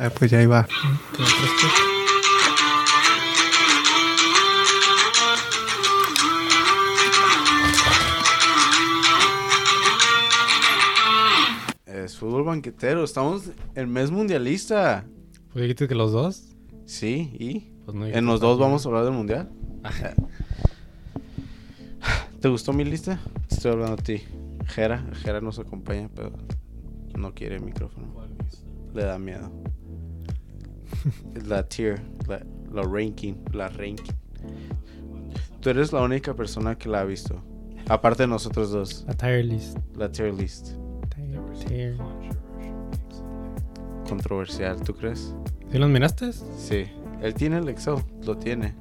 Ah, pues ya iba. Es fútbol banquetero. Estamos en mes mundialista. Pues dijiste que los dos. Sí, y Pues no en los dos vamos a hablar del mundial. Ah, ¿Te gustó mi lista? Estoy hablando a ti. Jera, Jera nos acompaña, pero no quiere el micrófono. Le da miedo. La tier, la, la ranking, la ranking. Tú eres la única persona que la ha visto. Aparte de nosotros dos, La tier list. la tier list. Tier, tier. Controversial, ¿tú crees? ¿Sí los miraste? Sí. Él tiene el Excel, lo tiene.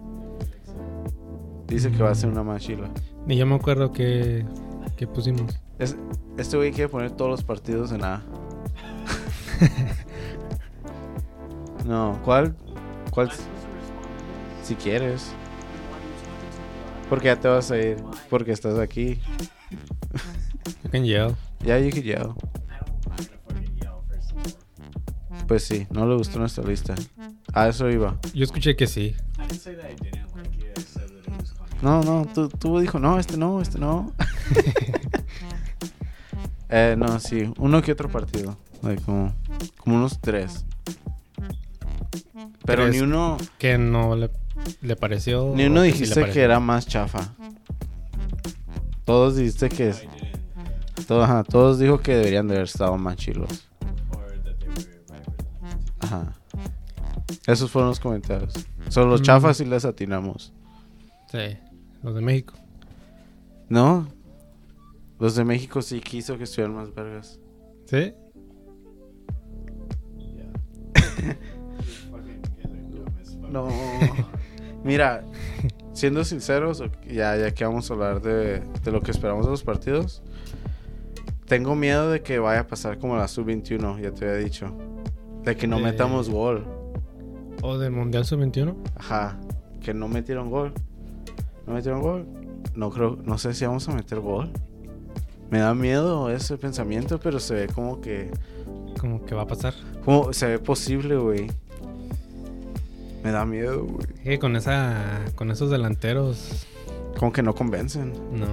Dice que va a ser una machila. Ni yo me acuerdo que, que pusimos. Es- este güey quiere poner todos los partidos en A. no, ¿cuál? ¿Cuál? Si quieres. Porque ya te vas a ir. Porque estás aquí. You can yell. Ya, you can yell. Pues sí, no le gustó nuestra lista. A eso iba. Yo escuché que sí. No, no, tú, tú dijo, no, este no, este no. eh, no, sí, uno que otro partido. Like, como, como unos tres. Pero ni uno, Que no le, le pareció. ni uno que sí dijiste que era más chafa. Todos dijiste que. Todo, ajá, todos dijo que deberían de haber estado más chilos. Ajá. Esos fueron los comentarios. Son los Mm. chafas y les atinamos. Sí, los de México. ¿No? Los de México sí quiso que estuvieran más vergas. ¿Sí? No. Mira, siendo sinceros, ya, ya que vamos a hablar de, de lo que esperamos de los partidos, tengo miedo de que vaya a pasar como la sub-21, ya te había dicho. De que no De- metamos gol. ¿O del Mundial Sub-21? Ajá, que no metieron gol. ¿No metieron gol? No creo, no sé si vamos a meter gol. Me da miedo ese pensamiento, pero se ve como que Como que va a pasar. como se ve posible, güey. Me da miedo, güey. Que con esa. Con esos delanteros. Como que no convencen. No.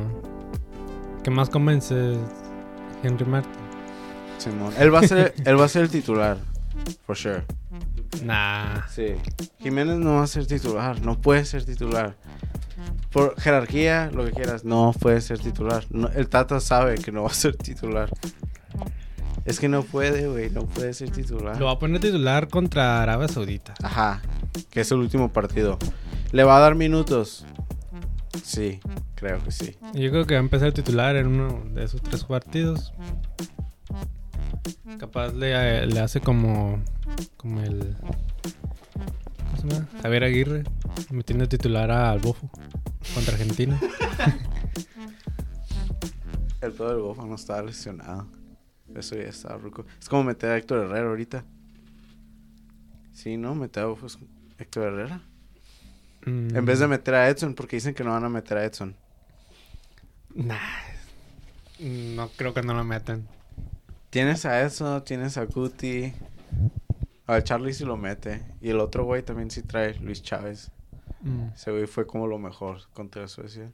¿Qué más convence Henry Martin? Simón. Él va a ser, él va a ser el titular. For sure. Nah. Sí. Jiménez no va a ser titular. No puede ser titular. Por jerarquía, lo que quieras, no puede ser titular. No, el Tata sabe que no va a ser titular. Es que no puede, güey. No puede ser titular. Lo va a poner titular contra Arabia Saudita. Ajá. Que es el último partido. ¿Le va a dar minutos? Sí, creo que sí. Yo creo que va a empezar titular en uno de esos tres partidos. Capaz le, le hace como. Como el. ¿Cómo se llama? Javier Aguirre. Metiendo titular al Bofo. Contra Argentina. El pedo del Bofa no estaba lesionado. Eso ya estaba ruco. Es como meter a Héctor Herrera ahorita. Sí, ¿no? Meter a Bofa es Héctor Herrera. Mm, En vez de meter a Edson, porque dicen que no van a meter a Edson. Nah. No creo que no lo metan. Tienes a Edson, tienes a Guti. A Charlie sí lo mete. Y el otro güey también sí trae, Luis Chávez. Mm. Ese güey fue como lo mejor contra Suecia.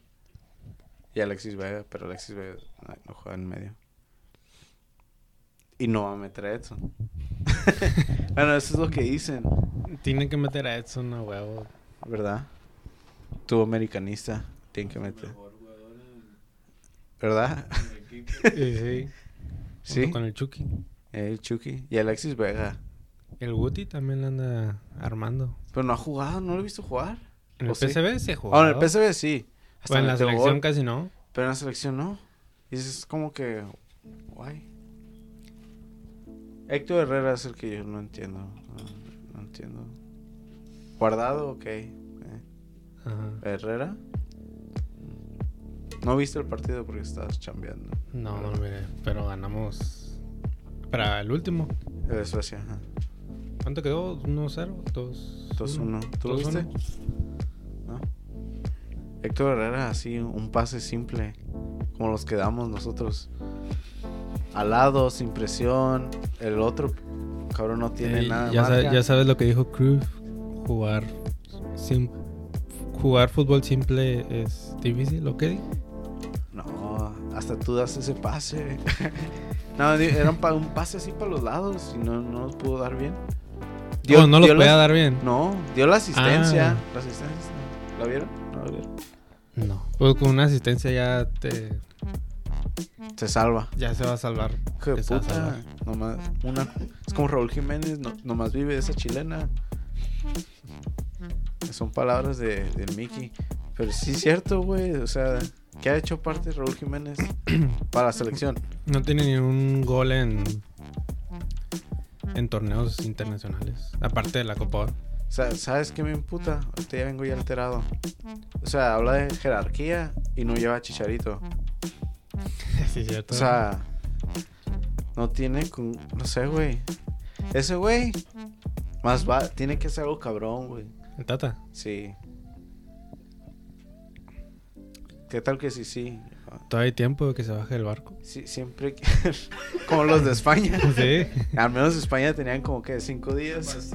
Y Alexis Vega, pero Alexis Vega no juega en medio. Y no va a meter a Edson. bueno, eso es lo que dicen, Tienen que meter a Edson a huevo. ¿verdad? Tu americanista, tiene que meter. ¿Verdad? Sí, sí. Sí. Con el Chucky. El Chucky. Y Alexis Vega. El Guti también lo anda armando. Pero no ha jugado, no lo he visto jugar. En el ¿O sí? PSV se jugó. Ah, en el PSV sí. Hasta Bueno, en la selección gol, casi no. Pero en la selección no. Y es como que. Guay. Héctor Herrera es el que yo no entiendo. No, no entiendo. Guardado, ok. Eh, Ajá. Herrera. No viste el partido porque estabas chambeando. No, no lo miré. Pero ganamos. Para el último. El de Suecia, ajá. ¿Cuánto quedó? ¿1-0? 2 2-1. ¿Tú lo viste? 2-1. ¿No? Héctor Herrera, así, un pase simple. Como los que damos nosotros. Al lado, sin presión. El otro cabrón no tiene Ey, nada ya, más. sa- ya sabes lo que dijo Cruz. Jugar, sim- jugar fútbol simple es difícil, ¿o qué? No, hasta tú das ese pase. no, era un, un pase así para los lados y no, no los pudo dar bien. Oh, no los dio la- podía dar bien. No, dio la asistencia. Ah. La asistencia. ¿La vieron? No la vieron. No. Pues con una asistencia ya te Se salva. ya se va a salvar. Hijo de puta. salvar. Nomás, una, es como Raúl Jiménez, no, nomás vive de esa chilena. Son palabras de, del Mickey. Pero sí es cierto, güey. O sea, ¿qué ha hecho parte Raúl Jiménez para la selección? No tiene ni un gol en en torneos internacionales, aparte de la Copa. O ¿sabes qué me imputa? Ahorita ya vengo ya alterado. O sea, habla de jerarquía y no lleva a Chicharito. Sí, cierto. O sea, no tiene, con- no sé, güey. Ese güey, más va, tiene que ser algo cabrón, güey. El Tata. Sí. ¿Qué tal que sí, sí? Todavía hay tiempo de que se baje del barco. Sí, siempre que- como los de España. Sí. Al menos España tenían como que cinco días.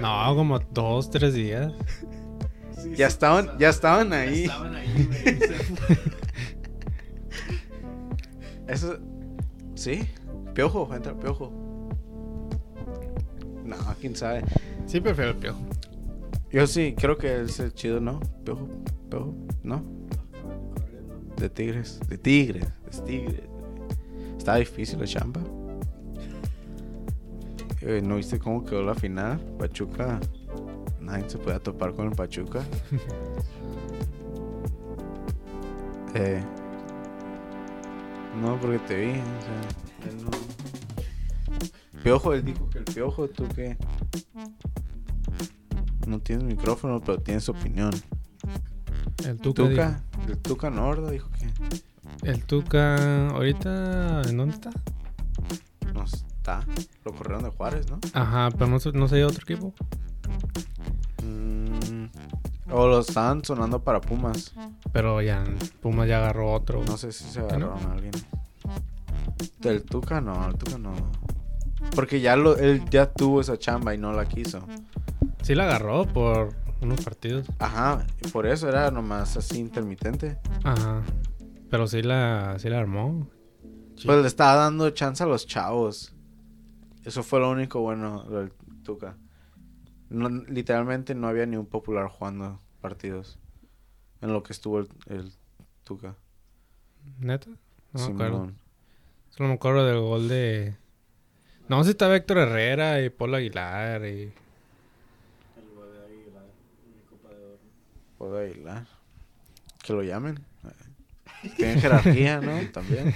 No, como dos, tres días. Ya estaban, ya estaban ahí. Estaban ahí, güey. Eso, sí. Piojo, entra Piojo. No, quién sabe. Sí, prefiero el piojo. Yo sí, creo que es el chido, ¿no? Piojo, Piojo, ¿no? De Tigres, de Tigres, de Tigres. Está difícil la chamba. Eh, ¿No viste cómo quedó la final? Pachuca. Nadie se puede topar con el Pachuca. eh, no, porque te vi. O sea, él no- Piojo, él dijo que el piojo, tú qué. No tienes micrófono, pero tienes opinión. El Tuca. Tuca, el Tuca Nordo dijo que. El Tuca, ahorita, ¿en dónde está? no está. Lo corrieron de Juárez, ¿no? Ajá, pero no, se- no se dio otro equipo. Mm, o lo estaban sonando para Pumas. Pero ya Pumas ya agarró otro. No sé si se ¿Ah, no? agarraron a alguien. Del Tuca no, el Tuca no. Porque ya lo, él ya tuvo esa chamba y no la quiso. Sí la agarró por unos partidos. Ajá, y por eso era nomás así intermitente. Ajá. Pero sí la, sí la armó. Sí. Pues le estaba dando chance a los chavos. Eso fue lo único bueno del Tuca. No- literalmente no había ni un popular jugando partidos. En lo que estuvo el, el Tuca. ¿Neta? No me acuerdo. Solo me acuerdo del gol de... No, si estaba Héctor Herrera y Polo Aguilar y... El güey de Aguilar, mi copa de oro. Puedo Aguilar. Que lo llamen. Tienen jerarquía, ¿no? También.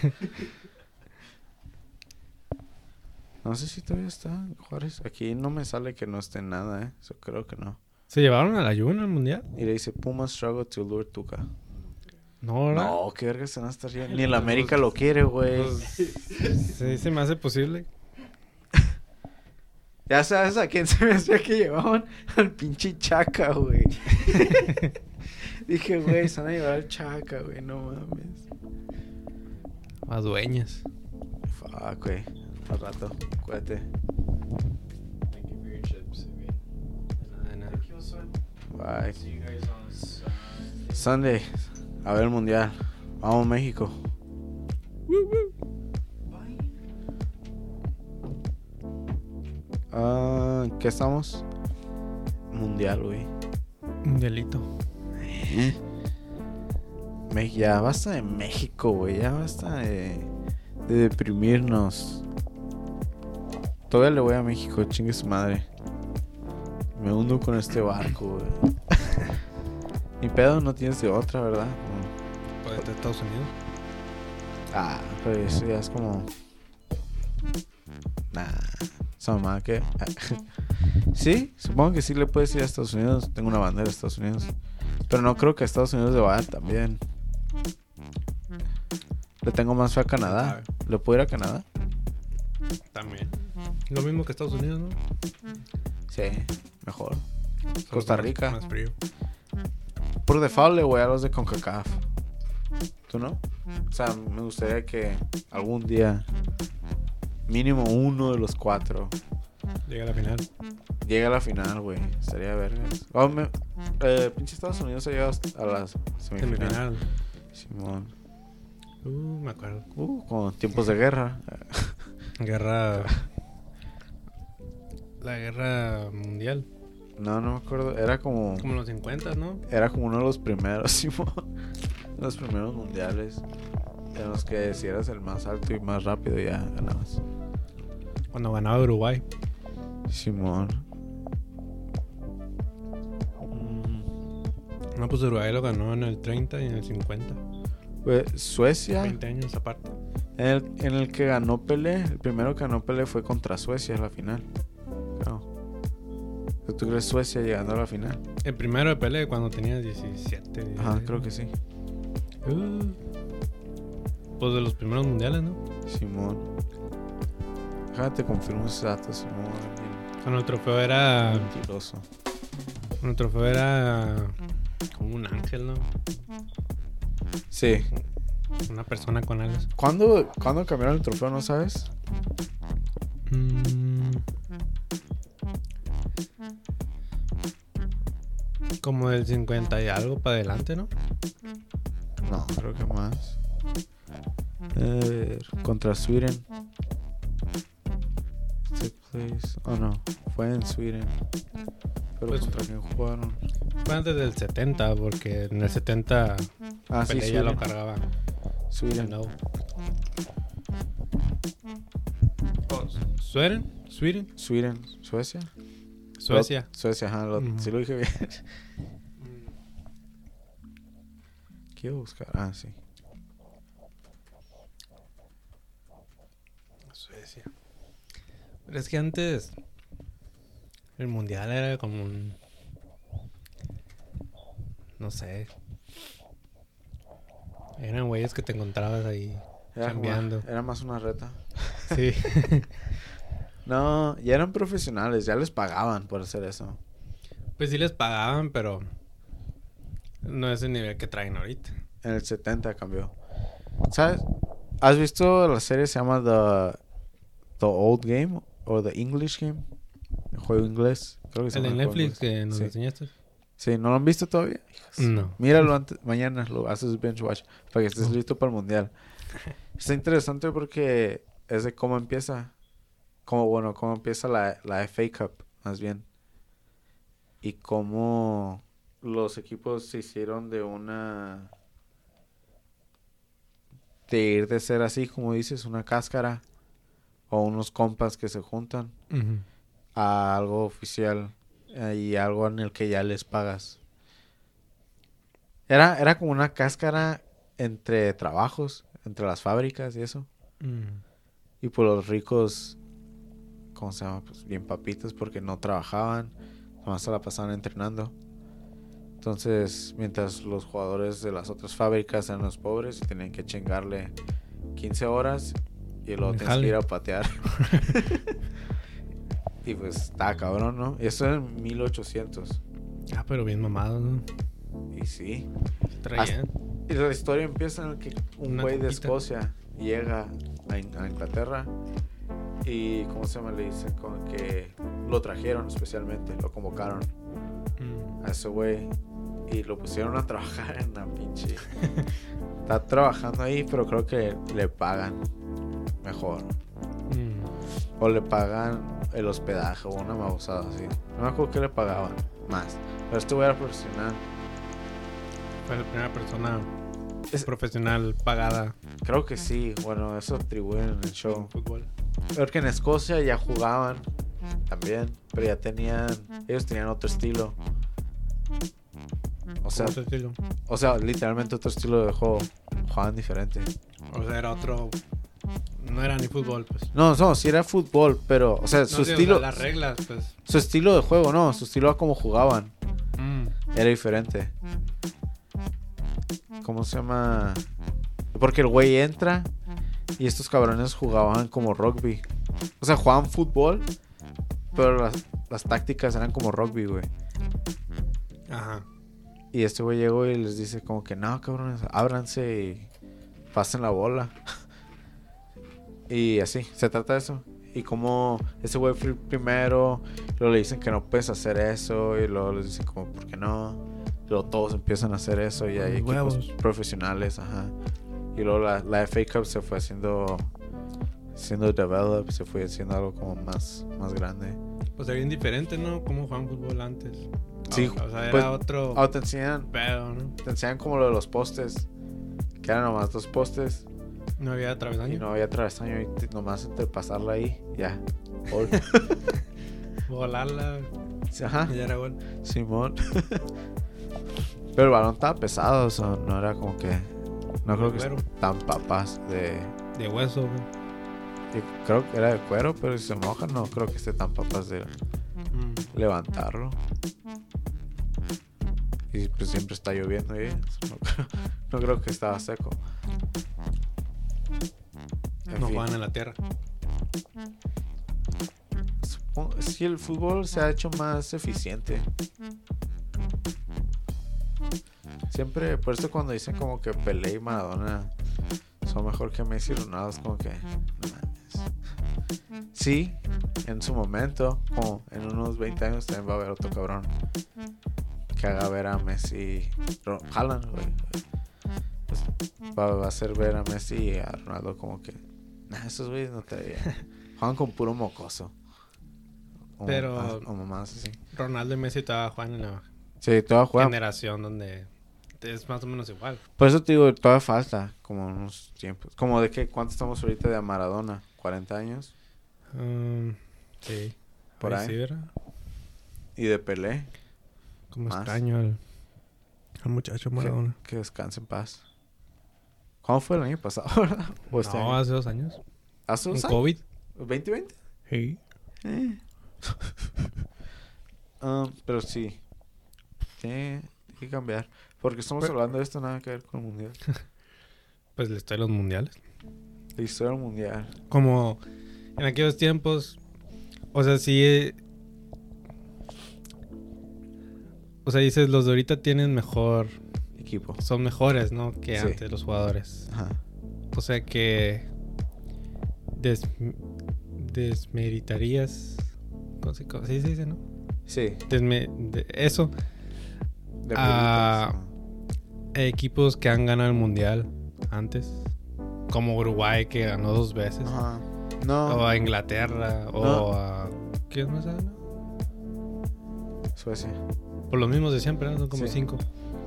No sé si todavía está Juárez. Aquí no me sale que no esté en nada, ¿eh? Eso creo que no. ¿Se llevaron a la Yuna al Mundial? Y le dice Pumas struggle to lure Tuca. No, ¿verdad? No, qué verga se van a estar riendo. Ni el América lo quiere, güey. Sí, se me hace posible. Ya sabes a quién se me hacía que llevaban al pinche Chaca, güey. Dije, güey, se van a llevar al Chaca, güey, no mames. A dueñas. Fuck, güey. Al rato, cuídate. Bye. See you guys on Sunday. Sunday, a ver el mundial. Vamos, México. Bye. Ah, ¿Qué estamos? Mundial, güey. Mundialito. Me- Ya basta de México, güey. Ya basta de, de deprimirnos. Todavía le voy a México, chingue su madre. Me hundo con este barco, güey. Ni pedo, no tienes de otra, ¿verdad? Mm. Puede de Estados Unidos. Ah, pero eso ya es como. Nah, esa mamá que. sí, supongo que sí le puedes ir a Estados Unidos. Tengo una bandera de Estados Unidos. Pero no creo que a Estados Unidos le vaya también. Le tengo más fe a Canadá. ¿Le puedo ir a Canadá? También. Lo mismo que Estados Unidos, ¿no? Sí, mejor. Costa Rica. Más frío. Por default le voy a los de CONCACAF. ¿Tú no? O sea, me gustaría que algún día, mínimo uno de los cuatro, Llega a la final. Llega a la final, güey. Estaría vergas. Oh, me- eh, pinche Estados Unidos ha llegado hasta- a las semifinales. Semifinal. Simón. Uh, me acuerdo. Uh, con tiempos de guerra. Guerra. La guerra mundial. No, no me acuerdo. Era como. Como en los 50, ¿no? Era como uno de los primeros, Simón. Los primeros mundiales. En los que si eras el más alto y más rápido ya ganabas. Cuando ganaba Uruguay. Simón. Mm, No, pues Uruguay lo ganó en el 30 y en el 50. pues, Suecia. 20 años aparte. En el, en el que ganó Pelé, el primero que ganó Pelé fue contra Suecia en la final. Creo. ¿Tú crees Suecia llegando a la final? El primero de Pelé cuando tenía 17. Ajá, creo que sí. Uh, pues de los primeros mundiales, ¿no? Simón. Déjate confirmo ese dato, Simón. Cuando el trofeo era. Mentiroso. Cuando el trofeo era. Como un ángel, ¿no? Sí. Una persona con alas. ¿Cuándo, ¿Cuándo cambiaron el trofeo, no sabes? Mm. Como del 50 y algo para adelante, ¿no? No, creo que más. A ver, contra Sweden. Place- Oh no, fue en Sweden. Pero Pues- contra quién jugaron. Fue antes del 70, porque en el 70 Ah, sí, ya lo cargaba. Sweden. No. ¿Sweden? ¿Sweden? Sweden, Suecia. Suecia. Lo- Suecia, ajá, lo- Ujú. sí lo dije bien. Quiero buscar. Ah, sí. Suecia. Pero es que antes el mundial era como un. No sé. Eran güeyes que te encontrabas ahí Era, cambiando. era más una reta. Sí. No, ya eran profesionales, ya les pagaban por hacer eso. pues sí les pagaban, pero no es el nivel que traen ahorita. En el 70 cambió. ¿Sabes? ¿Has visto la serie se llama The, The Old Game o The English Game? El juego inglés. Creo que se El de Netflix que nos Sí. enseñaste. Sí, ¿no lo han visto todavía? No. Míralo antes, mañana, lo haces binge watch para que estés listo para el mundial. Está interesante porque es de cómo empieza. Como, bueno, cómo empieza la, la FA Cup, más bien. Y cómo los equipos se hicieron de una. De ir de ser así, como dices, una cáscara. O unos compas que se juntan a algo oficial eh, y algo en el que ya les pagas. Era, era como una cáscara entre trabajos, entre las fábricas y eso. Y por los ricos, ¿cómo se llama? Pues bien papitos porque no trabajaban, nomás se la pasaban entrenando. Entonces, mientras los jugadores de las otras fábricas eran los pobres y tenían que chingarle 15 horas y luego tienes que ir a patear. y pues está cabrón, ¿no? Eso en 1800. Ah, pero bien mamado, ¿no? Y sí. Traían. Y la historia empieza en el que un güey de. Escocia llega a, In- a Inglaterra y, ¿cómo se llama? Le dicen como que lo trajeron especialmente, lo convocaron Mm. a ese güey y lo pusieron a trabajar en la pinche. Está trabajando ahí, pero creo que le pagan mejor. Mm. O le pagan el hospedaje o una babosada así. No me acuerdo que le pagaban más. Pero este güey era profesional. Fue la primera persona Es- profesional pagada Creo que sí. Bueno, eso atribuyen en el show. fútbol. Porque en Escocia ya jugaban también, pero ya tenían, ellos tenían otro estilo. O sea, Otro estilo. o sea, literalmente otro estilo de juego. Jugaban diferente. O sea, era otro. No era ni fútbol, pues. No, no, sí era fútbol, pero, o sea, No su sé, o sea, estilo, las reglas, pues. su estilo de juego, no, su estilo a cómo jugaban Mm. era diferente. ¿Cómo se llama? Porque el güey entra y estos cabrones jugaban como rugby. O sea, jugaban fútbol, pero las, las tácticas eran como rugby, güey. Ajá. Y este güey llegó y les dice como que no, cabrones, ábranse y pasen la bola. y así, se trata de eso. y como ese güey fue el primero, luego le dicen que no puedes hacer eso, y luego les dicen como, ¿por qué no? Luego todos empiezan a hacer eso y hay equipos huevos. profesionales, ajá. Y luego la, la FA Cup se fue haciendo, siendo develop, se fue haciendo algo como más, más grande. Pues era bien diferente, ¿no? Cómo jugaban fútbol antes. Sí, O, o sea, era pues, otro Ah, te enseñan, pedo, ¿no? te enseñan como lo de los postes, que eran nomás dos postes No había travesaño. y no había travesaño y te- nomás entre pasarla ahí, ya. Gol. Volarla. Ajá. y Ya era gol. Simón. Pero el balón estaba pesado, o sea, no era como que. No creo que Cuero. tan papas de. De hueso, güey. Creo que era de cuero, pero si se moja, no creo que esté tan papas de Mm. levantarlo. Y pues siempre está lloviendo ahí. No creo, no creo que estaba seco. En No fin, juegan en la tierra. supongo- sí, el fútbol se ha hecho más eficiente. Siempre, por eso cuando dicen como que Pelé y Maradona son mejor que Messi y Ronaldo, es como que. Sí, en su momento, como en unos 20 años también va a haber otro cabrón que haga ver a Messi, Haaland, güey. Pues, va, va a hacer ver a Messi y a Ronaldo como que, nah, esos güeyes no te juegan con puro mocoso. O Pero- mamás- o mamás así. Ronaldo y Messi todavía juegan en la Sí, todavía juega. generación donde es más o menos igual. Por eso te digo, todavía falta como unos tiempos. Como de que, ¿cuánto estamos ahorita de Maradona? ¿40 años? Um, sí. Por ahí. Y de Pelé. Como Más. extraño al, al muchacho Maradona. Que, que descanse en paz. ¿Cuándo fue el año pasado? este no, año? hace dos años. ¿Hace dos años? COVID. ¿2020? Sí. Eh. Um, pero sí. Tiene que cambiar. Porque estamos Pero- hablando de esto nada que ver con el mundial. Pues la historia de los mundiales. La historia del mundial. Como en aquellos tiempos, o sea, sí. eh, o sea, dices, los de ahorita tienen mejor. Equipo. Son mejores, ¿no? Que Sí. antes los jugadores. Ajá. O sea que. Des, desmeritarías. ¿Cómo se, dice, no? Sí. Desme- de- eso. De Militas, Equipos que han ganado el mundial antes. Como Uruguay, que ganó dos veces. Ajá. No. O a Inglaterra. O a. ¿Quién más ha ganado? Suecia. Por los mismos de siempre, ¿no? Son como Sí. cinco.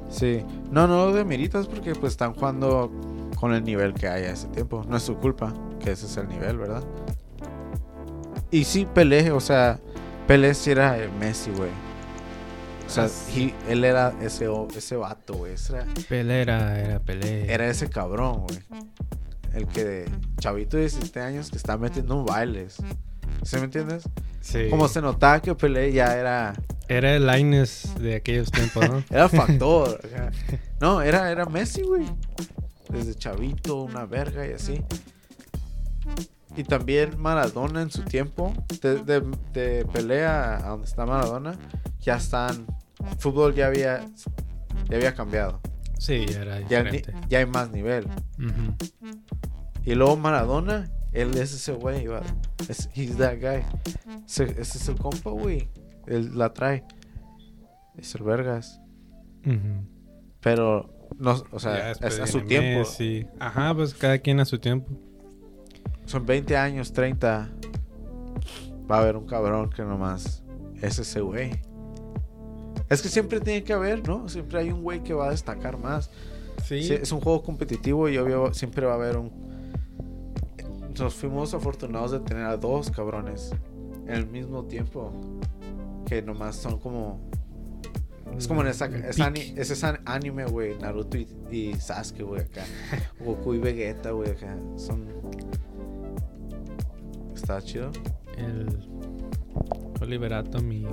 Sí. No, no de Miritas porque pues están jugando con el nivel que hay a ese tiempo. No es su culpa que ese es el nivel, ¿verdad? Y sí, Pelé, o sea, Pelé sí era Messi, güey. O sea, he- él era ese, ese vato, güey. Pelé era, era Pelé. era ese cabrón, güey. El que de chavito de 17 años que está metiendo bailes. ¿Sí me entiendes? Sí. Como se notaba que Pelé ya era Era el Lines de aquellos tiempos, ¿no? Era factor. no, era, era Messi, güey. Desde chavito, una verga y así. Y también Maradona en su tiempo. De, de, de pelea a donde está Maradona. Ya están. Fútbol ya había. Ya había cambiado. sí, era Ya, ni- diferente. ya hay más nivel. Y luego Maradona. Él es ese güey. Es, he's that guy. Ese, ese es el compa, güey. Él la trae. Es el vergas. Pero. No, o Ya sea, es a su tiempo. Messi. Ajá, pues cada quien a su tiempo. Son 20 años, 30. Va a haber un cabrón que nomás es ese güey. Es que siempre tiene que haber, ¿no? Siempre hay un güey que va a destacar más. Sí. Sí, es un juego competitivo y obvio siempre va a haber un... Nos fuimos afortunados de tener a dos cabrones en el mismo tiempo. Que nomás son como... Es como en esa, esa es an- anime, güey. Naruto y, y Sasuke, güey, acá. Goku y Vegeta, güey, acá. Son... Está chido. El Oliver Atom y.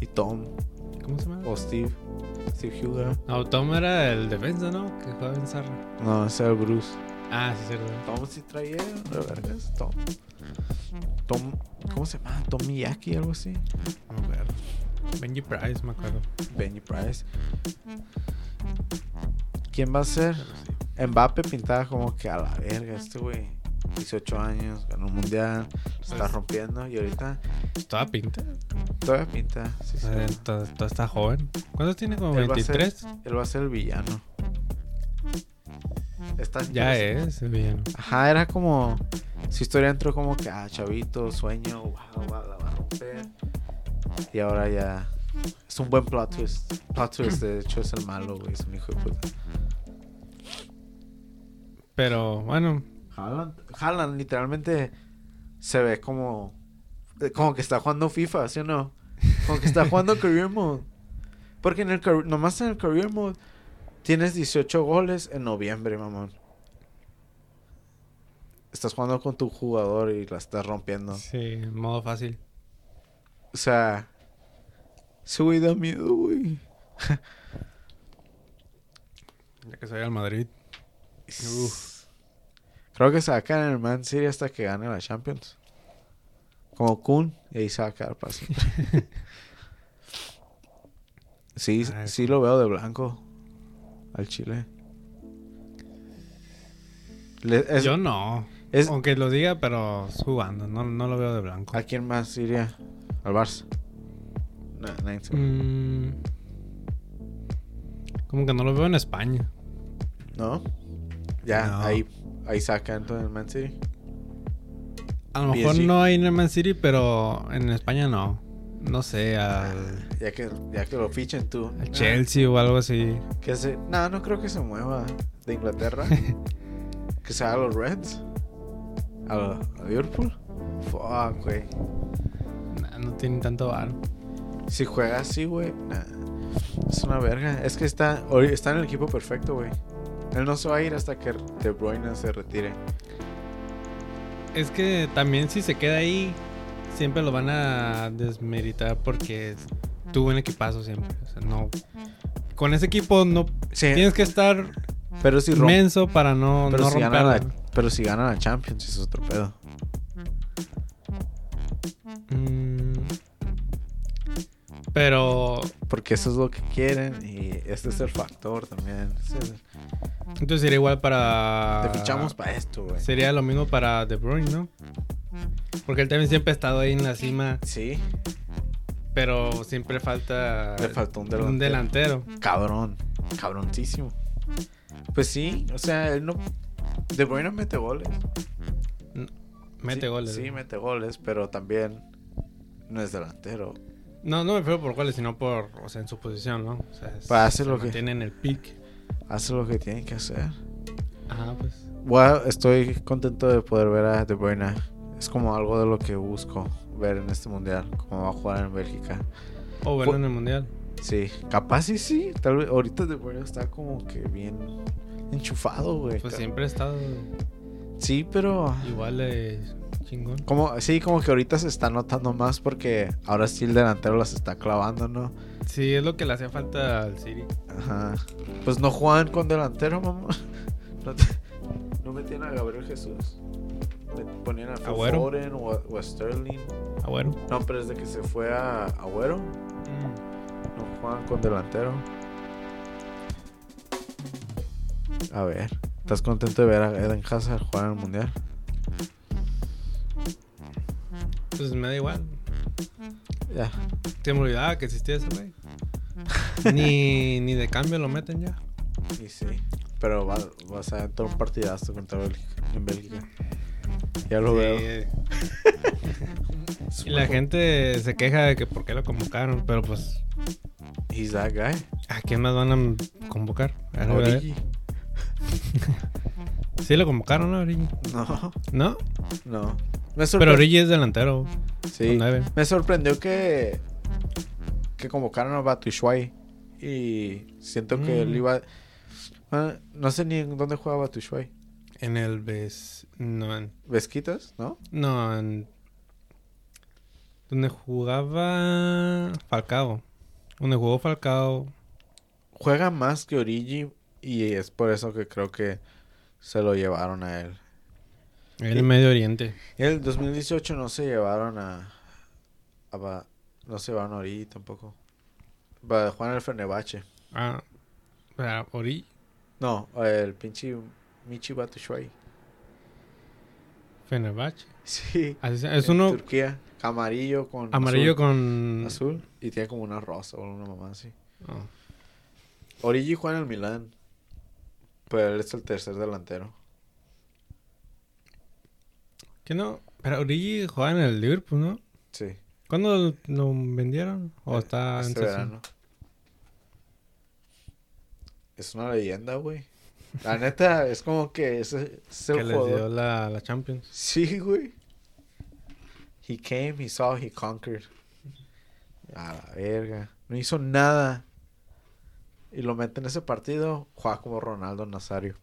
Y Tom. ¿Cómo se llama? O Steve. Steve Huga. No, Tom era el defensa, ¿no? Que jugaba en Zarra. No, ese era Bruce. Ah, sí, cierto. Tom sí traía de vergas. Tom. Tom. ¿Cómo se llama? Tom Miyaki, algo así. No acuerdo. Benji Price, me acuerdo. Benny Price. ¿Quién va a ser? Mbappe pintaba como que a la verga este güey. 18 años, ganó un mundial, lo está Pues- rompiendo y ahorita Toda pinta. todavía pinta. Sí, sí. Eh, to- to- está joven. ¿Cuántos tiene? ¿Como Él va a ser- 23? Él va a ser el villano. Está Ya es el villano. Ajá, era como. Su historia entró como que, ah, chavito, sueño, wow, wow, la va a romper. Y ahora ya. Es un buen plot twist. Plot twist, de hecho, es el malo, güey. Es un hijo de puta. Pero bueno, Haaland, Haaland literalmente se ve como. eh, Como que está jugando FIFA, ¿sí o no? Como que está jugando Career Mode. Porque en el nomás en el Career Mode tienes 18 goles en noviembre, mamón. Estás jugando con tu jugador y la estás rompiendo. sí, en modo fácil. O sea, ese güey da miedo, güey. Ya que soy al Madrid. Uf. Creo que se va a quedar en el Man City hasta que gane la Champions. Como Kun, y ahí se va a quedar para siempre. sí, Ay. sí lo veo de blanco. Al Chile. Le- es- Yo no. es- Aunque lo diga, pero jugando. No, no lo veo de blanco. ¿A quién más iría? ¿Al Barça? No, Mm, como que no lo veo en España. ¿No? Ya, No. ahí, ahí saca entonces el Man City. A lo mejor PSG. no hay en el Man City, pero en España no. No sé, al, Ya que, ya que lo fichen tú. al Ah, Chelsea o algo así. Que se... No, no creo que se mueva de Inglaterra. que sea a los Reds. A, lo- a Liverpool. Fuck, güey. Nah, no tienen tanto varo. Si juega así, güey. nah, Es una verga. Es que está, está en el equipo perfecto, güey. Él no se va a ir hasta que De Bruyne se retire. Es que también si se queda ahí, siempre lo van a desmeritar porque tuvo un equipazo siempre. O sea, no. Con ese equipo no Sí, tienes que estar pero si inmenso para no, Pero, no si la, pero si gana la Champions, es otro pedo. Mm. Pero Porque eso es lo que quieren y este es el factor también. Es- entonces sería igual para. Te fichamos para esto, güey. Sería lo mismo para De Bruyne, ¿no? Porque él también siempre ha estado ahí en la cima, Sí, pero siempre falta le faltó un delantero. un delantero. Cabrón, cabroncísimo. Pues sí, o sea, él no. De Bruyne mete goles. Mete Sí, goles. Sí, mete goles, pero también no es delantero. No, no me refiero por goles, sino por, o sea, en su posición, ¿no? O sea, es- Para hacer lo que- mantiene en el pick. Hace lo que tiene que hacer. Ajá, pues. Bueno, estoy contento de poder ver a De Bruyne. Es como algo de lo que busco ver en este mundial, cómo va a jugar en Bélgica. O verlo en el mundial. Sí, capaz sí, sí. Tal vez ahorita De Bruyne está como que bien enchufado, güey. Pues siempre ha estado Sí, pero igual de chingón. como sí, como que ahorita se está notando más porque ahora sí el delantero las está clavando, ¿no? Sí, es lo que le hacía falta al City. Ajá. Pues no juegan con delantero, mamá. No, te- no metían a Gabriel Jesús. Me ponían a Phil. Foden o a, o a Sterling. No, pero desde que se fue a Agüero, Mm. no juegan con delantero. A ver, ¿estás contento de ver a Eden Hazard jugar en el mundial? Pues me da igual. Ya. Se me olvidaba que existía ese güey. ni, ni de cambio lo meten ya. Y sí. Pero va, vas a entrar un partidazo contra Bélgica, en Bélgica. Ya lo Sí. veo. Y la gente se queja de que por qué lo convocaron, pero pues, He's that guy. ¿a quién más van a convocar? A. Sí lo convocaron, ¿no, Origi? No, ¿No? no. Me Pero. Origi es delantero. Sí. Me sorprendió que que convocaron a Batushuay y siento que él Mm. iba no sé ni en dónde juega Batushuay. En el Ves... No, en... Vesquitas, ¿no? No, en... Donde jugaba Falcao. Donde jugó Falcao. Juega más que Origi y es por eso que creo que se lo llevaron a él. En el Medio Oriente. En el 2018 no se llevaron a, a no se llevaron a Origi tampoco. Jugar en el Fenerbahce. Ah, para Origi. No, el pinche Michi Batushuay. Fenerbahce. Sí. Es en uno Turquía. Amarillo con. amarillo azul. con... Azul. Y tiene como una rosa o una mamá así. Oh. Origi juega en el Milán. Pero él es el tercer delantero. ¿Qué no? Pero Origi juega en el Liverpool, ¿no? Sí. ¿Cuándo lo vendieron? ¿O está en este verano. Es una leyenda, güey. La neta, es como que ese, ese Que les jugador. dio la, la Champions. Sí, güey. He came, he saw, he conquered. A la verga. No hizo nada. Y lo mete en ese partido, juega como Ronaldo Nazario.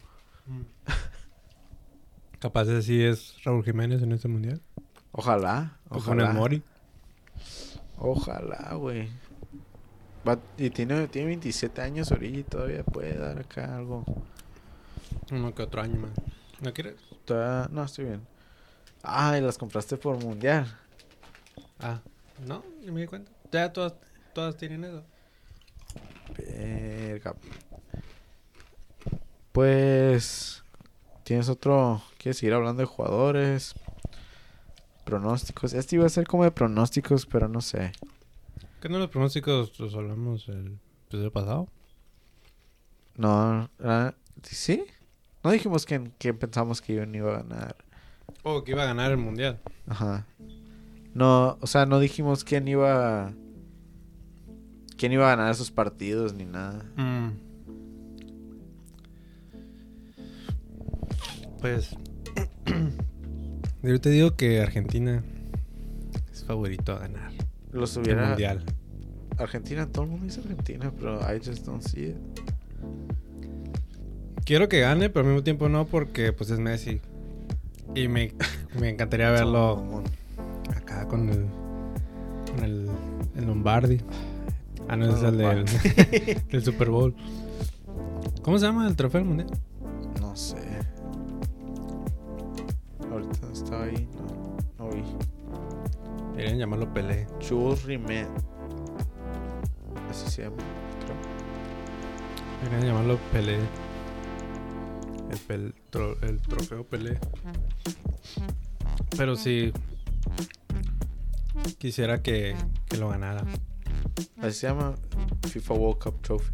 Capaz de sí es Raúl Jiménez en este mundial. Ojalá, O con el ojalá. Mori. Ojalá, güey. Y tiene, tiene 27 años ahorita y todavía puede dar acá algo. Uno que otro año más. ¿No quieres? Todavía- no, estoy bien. Ay, las compraste por mundial. Ah, no, ni me di cuenta. Ya todas, todas tienen eso. Verga. Pues. Tienes otro. ¿Quieres seguir hablando de jugadores? Pronósticos. Este iba a ser como de pronósticos, pero no sé. ¿Qué no los pronósticos los hablamos el episodio pasado? No. ¿Sí? No dijimos quién, quién pensamos que iban- iba a ganar. O que iba a ganar el mundial. Ajá. No, o sea, no dijimos quién iba. Quién iba a ganar esos partidos ni nada. Mm. Pues. yo te digo que Argentina es favorito a ganar Los el hubiera. mundial. Argentina, todo el mundo dice Argentina, pero I just don't see it. Quiero que gane, pero al mismo tiempo no, porque pues es Messi. Y me, me encantaría verlo acá con el. con el, el Lombardi. Ah, no, es el del, del Super Bowl. ¿Cómo se llama el trofeo del mundial? No sé. Ahorita estaba ahí, no, no vi. Deberían llamarlo Pelé. Jules Rimet. Así se llama. creo. Deberían llamarlo Pelé. El, pel- tro- el trofeo Pelé. Pero sí. Quisiera que, que lo ganara. Así se llama FIFA World Cup Trophy.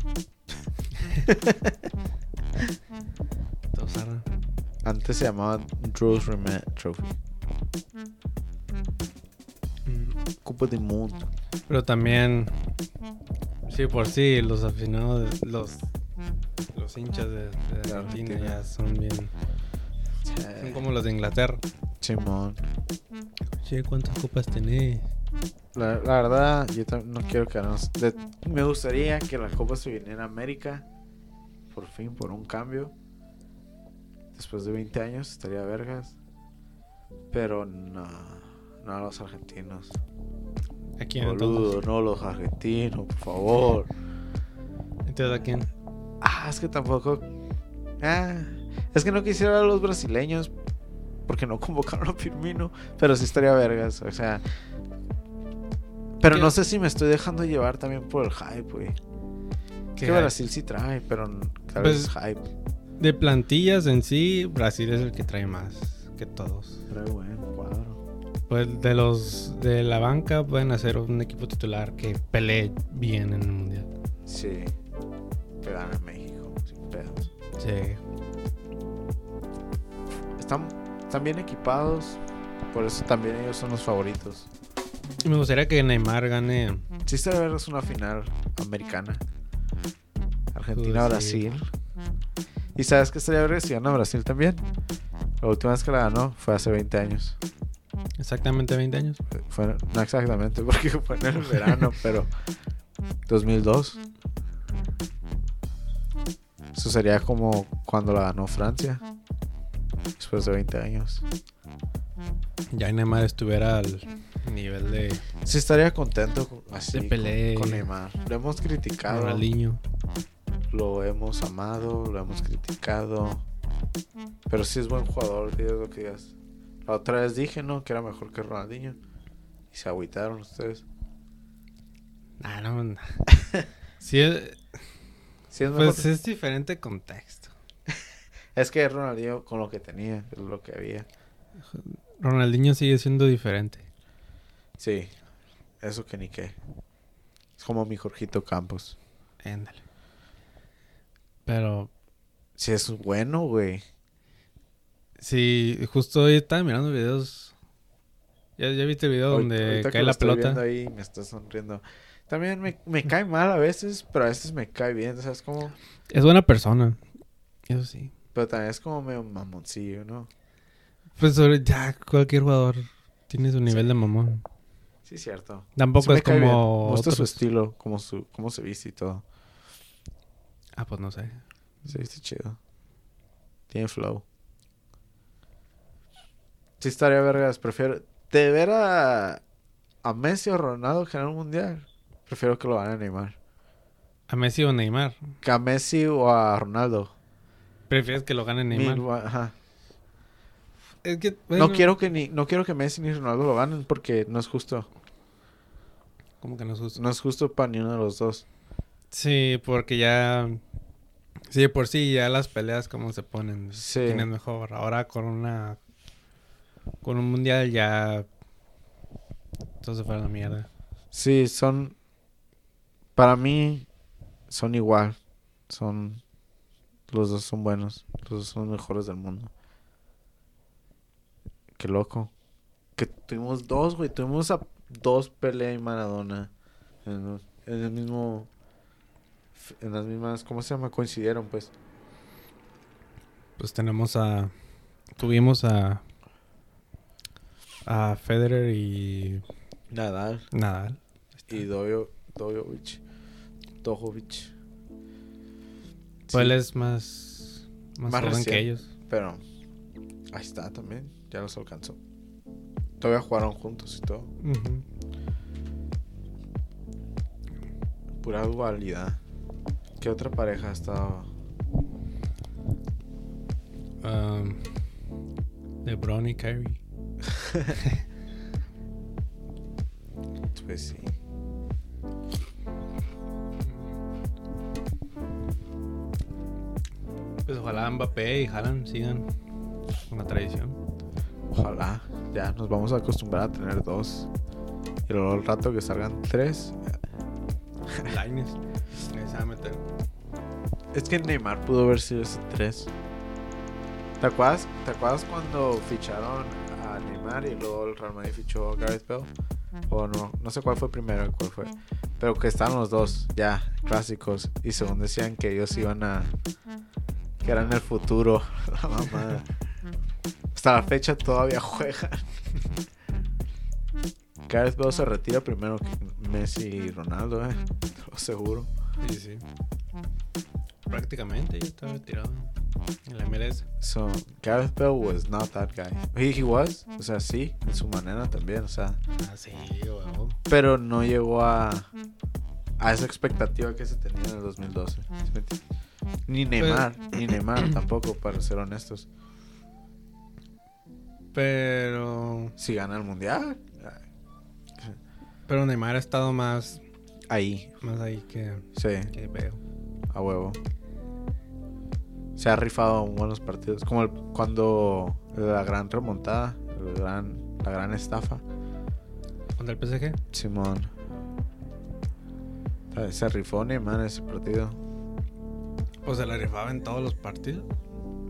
Antes se llamaba Jules Rimet Trophy. Mm, Copa del Mundo. Pero también. Sí, por sí, los aficionados, los, los hinchas de, de Argentina Argentina. ya son bien. Son como los de Inglaterra. Simón. Che, ¿cuántas copas tenés? La, la verdad, yo no quiero que nos... de- me gustaría que la Copa se viniera a América. Por fin, por un cambio. Después de 20 años estaría vergas. Pero no, no a los argentinos. ¿A quién? Boludo, no los argentinos, por favor. Entonces, ¿a quién? Ah, es que tampoco... Ah, es que no quisiera a los brasileños porque no convocaron a Firmino, pero sí estaría vergas, o sea... Pero ¿Qué? no sé si me estoy dejando llevar también por el hype, güey. ¿Qué Que? Brasil sí trae, pero tal Pues- vez es hype. De plantillas en sí, Brasil es el que trae más que todos. Trae buen cuadro. Pues de los de la banca pueden hacer un equipo titular que pelee bien en el mundial. Sí. Que gana México, sin pedos. Sí. Están, están bien equipados, por eso también ellos son los favoritos. Me gustaría que Neymar gane. Sí, estaría vergas una final americana. Pues Argentina-Brasil. ¿Y sabes qué estaría vergas si gana Brasil también? La última vez que la ganó fue hace 20 años. Exactamente 20 años. Fue, no exactamente, porque fue en el verano, pero 2002. Eso sería como cuando la ganó Francia. Después de 20 años. Ya Neymar estuviera al nivel de Sí, estaría contento con- así De Pelé. con, con Neymar. Lo hemos criticado, Ronaldinho. lo hemos amado, lo hemos criticado. Pero sí es buen jugador, digas lo que digas. La otra vez dije, ¿no? Que era mejor que Ronaldinho. Y se agüitaron ustedes. Ah, no. Sí, es- Sí es pues es diferente contexto. Es que Ronaldinho con lo que tenía, es lo que había. Ronaldinho sigue siendo diferente. Sí, eso que ni qué. Es como mi Jorgito Campos. Ándale. Pero Sí, es bueno, güey. sí, justo hoy estaba mirando videos. ¿Ya, ya viste el video donde ahorita que cae lo la estoy pelota? viendo ahí me está sonriendo. También me, me cae mal a veces, pero a veces me cae bien, ¿sabes cómo? Es buena persona. Eso sí. Pero también es como medio mamoncillo, ¿no? Pues sobre- ya cualquier jugador tiene su nivel de mamón. Sí, cierto. Tampoco Sí es como Me gusta su estilo, como su, cómo se viste y todo. Ah, pues no sé. Se viste chido. Tiene flow. Sí estaría vergas. Prefiero... De ver a... A Messi o Ronaldo ganar un mundial. Prefiero que lo gane Neymar. A Messi o Neymar. Que a Messi o a Ronaldo. ¿Prefieres que lo gane Neymar? Mil- ajá. Es que, No quiero que ni... No quiero que Messi ni Ronaldo lo ganen porque no es justo. Como que no es justo. No es justo para ni uno de los dos. Sí, porque ya... Sí, de por sí ya las peleas como se ponen. Sí. ¿Quién es mejor? Ahora con una... Con un mundial ya... Todo se fue a la mierda. Sí, son... Para mí... Son igual. Son... Los dos son buenos. Los dos son los mejores del mundo. Qué loco. Que tuvimos dos, güey. Tuvimos a dos Pelé y Maradona. En, en el mismo... En las mismas... ¿Cómo se llama? Coincidieron, pues. Pues tenemos a... Tuvimos a... A Federer y Nadal. Nadal. Y Dojo, Dojovic. Dojovic. Pues él es más... Más, Más joven recién. que ellos. Pero... Ahí está también. Ya los alcanzó. Todavía jugaron juntos y todo. Pura dualidad. ¿Qué otra pareja ha estado? Um, LeBron y Kyrie. Pues sí. Pues ojalá Mbappé y Haaland sigan con la tradición. Ojalá. Ya nos vamos a acostumbrar a tener dos. Y luego al rato que salgan tres. Meter. Es que Neymar pudo haber sido ese tres. ¿Te acuerdas, ¿Te acuerdas cuando ficharon a Neymar y luego el Real Madrid fichó a Gareth Bale? O no, no sé cuál fue primero cuál fue. Pero que estaban los dos, ya, clásicos. Y según decían que ellos iban a. que eran el futuro. La mamada. Hasta la fecha todavía juegan. Gareth Bale se retira primero que Messi y Ronaldo, eh. Lo aseguro. Sí, sí. Prácticamente ya está retirado. En la MLS. So, Gareth Bale was not that guy. He, he was, o sea, sí, en su manera también, o sea, Ah, sí, pero no llegó a a esa expectativa que se tenía en el 2012. ¿sí me entiendes? Ni Neymar, ni Neymar tampoco, para ser honestos. Pero. Si gana el mundial, Pero Neymar ha estado más. ahí, Más ahí que, sí, que veo. a huevo. Se ha rifado en buenos partidos, como el- cuando la gran remontada, el gran, la gran estafa. ¿Contra el PSG? Simón. Se rifó Neymar ese partido. Pues se la rifaba en todos los partidos.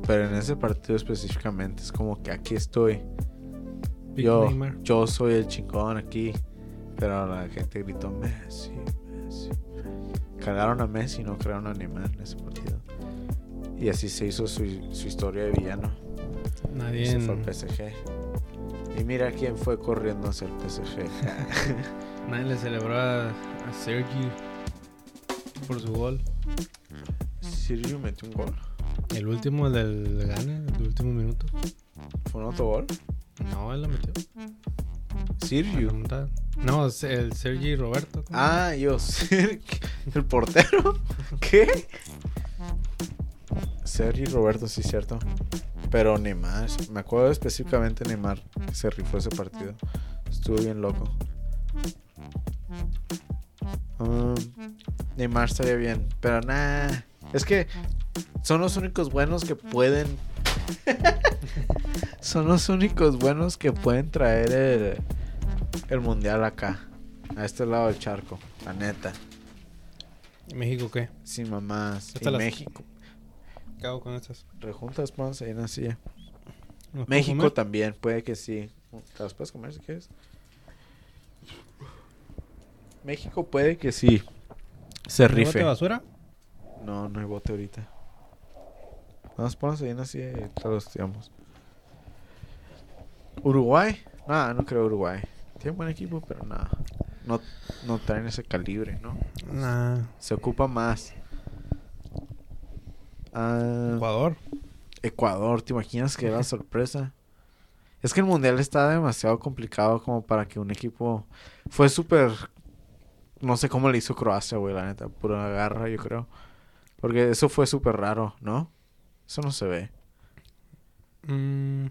Pero en ese partido específicamente es como que aquí estoy. Yo, yo soy el chingón aquí. Pero la gente gritó Messi, Messi. Cargaron a Messi, no crearon a Neymar en ese partido. Y así se hizo su, su historia de villano. Nadie. Se fue al PSG. Y mira quién fue corriendo hacia el PSG. Nadie le celebró a, a Sergi por su gol. Sergio metió un gol. El último del gane, el último minuto. ¿Fue un autogol? No, él lo metió. Sergio. No, el Sergi Roberto. Ah, yo, el portero. ¿Qué? Sergi Roberto, sí, cierto. Pero Neymar, me acuerdo específicamente de Neymar que se rifó ese partido. Estuvo bien loco. Um, Neymar estaría bien, pero nah. Es que son los únicos buenos que pueden. son los únicos buenos que pueden traer el, el mundial acá. A este lado del charco. La neta. ¿Y México qué? Sin mamás. Y las- México. ¿Qué hago con estas? Rejuntas más ahí en la silla. ¿Las puedo México comer? también, puede que sí. ¿Te las puedes comer si quieres? México puede que sí. Se ¿Un bote rife. de basura? No, no hay bote ahorita. Vamos, ponlas ahí en la silla y te los tiramos. ¿Uruguay? Nada, no creo Uruguay. Tiene buen equipo, pero nada. No, no traen ese calibre, ¿no? Nah. Se ocupa más. Ah, Ecuador. Ecuador, ¿te imaginas que era sorpresa? Es que el mundial está demasiado complicado como para que un equipo. Fue súper. No sé cómo le hizo Croacia, güey, la neta. Pura garra, yo creo. Porque eso fue súper raro, ¿no? Eso no se ve. Mm,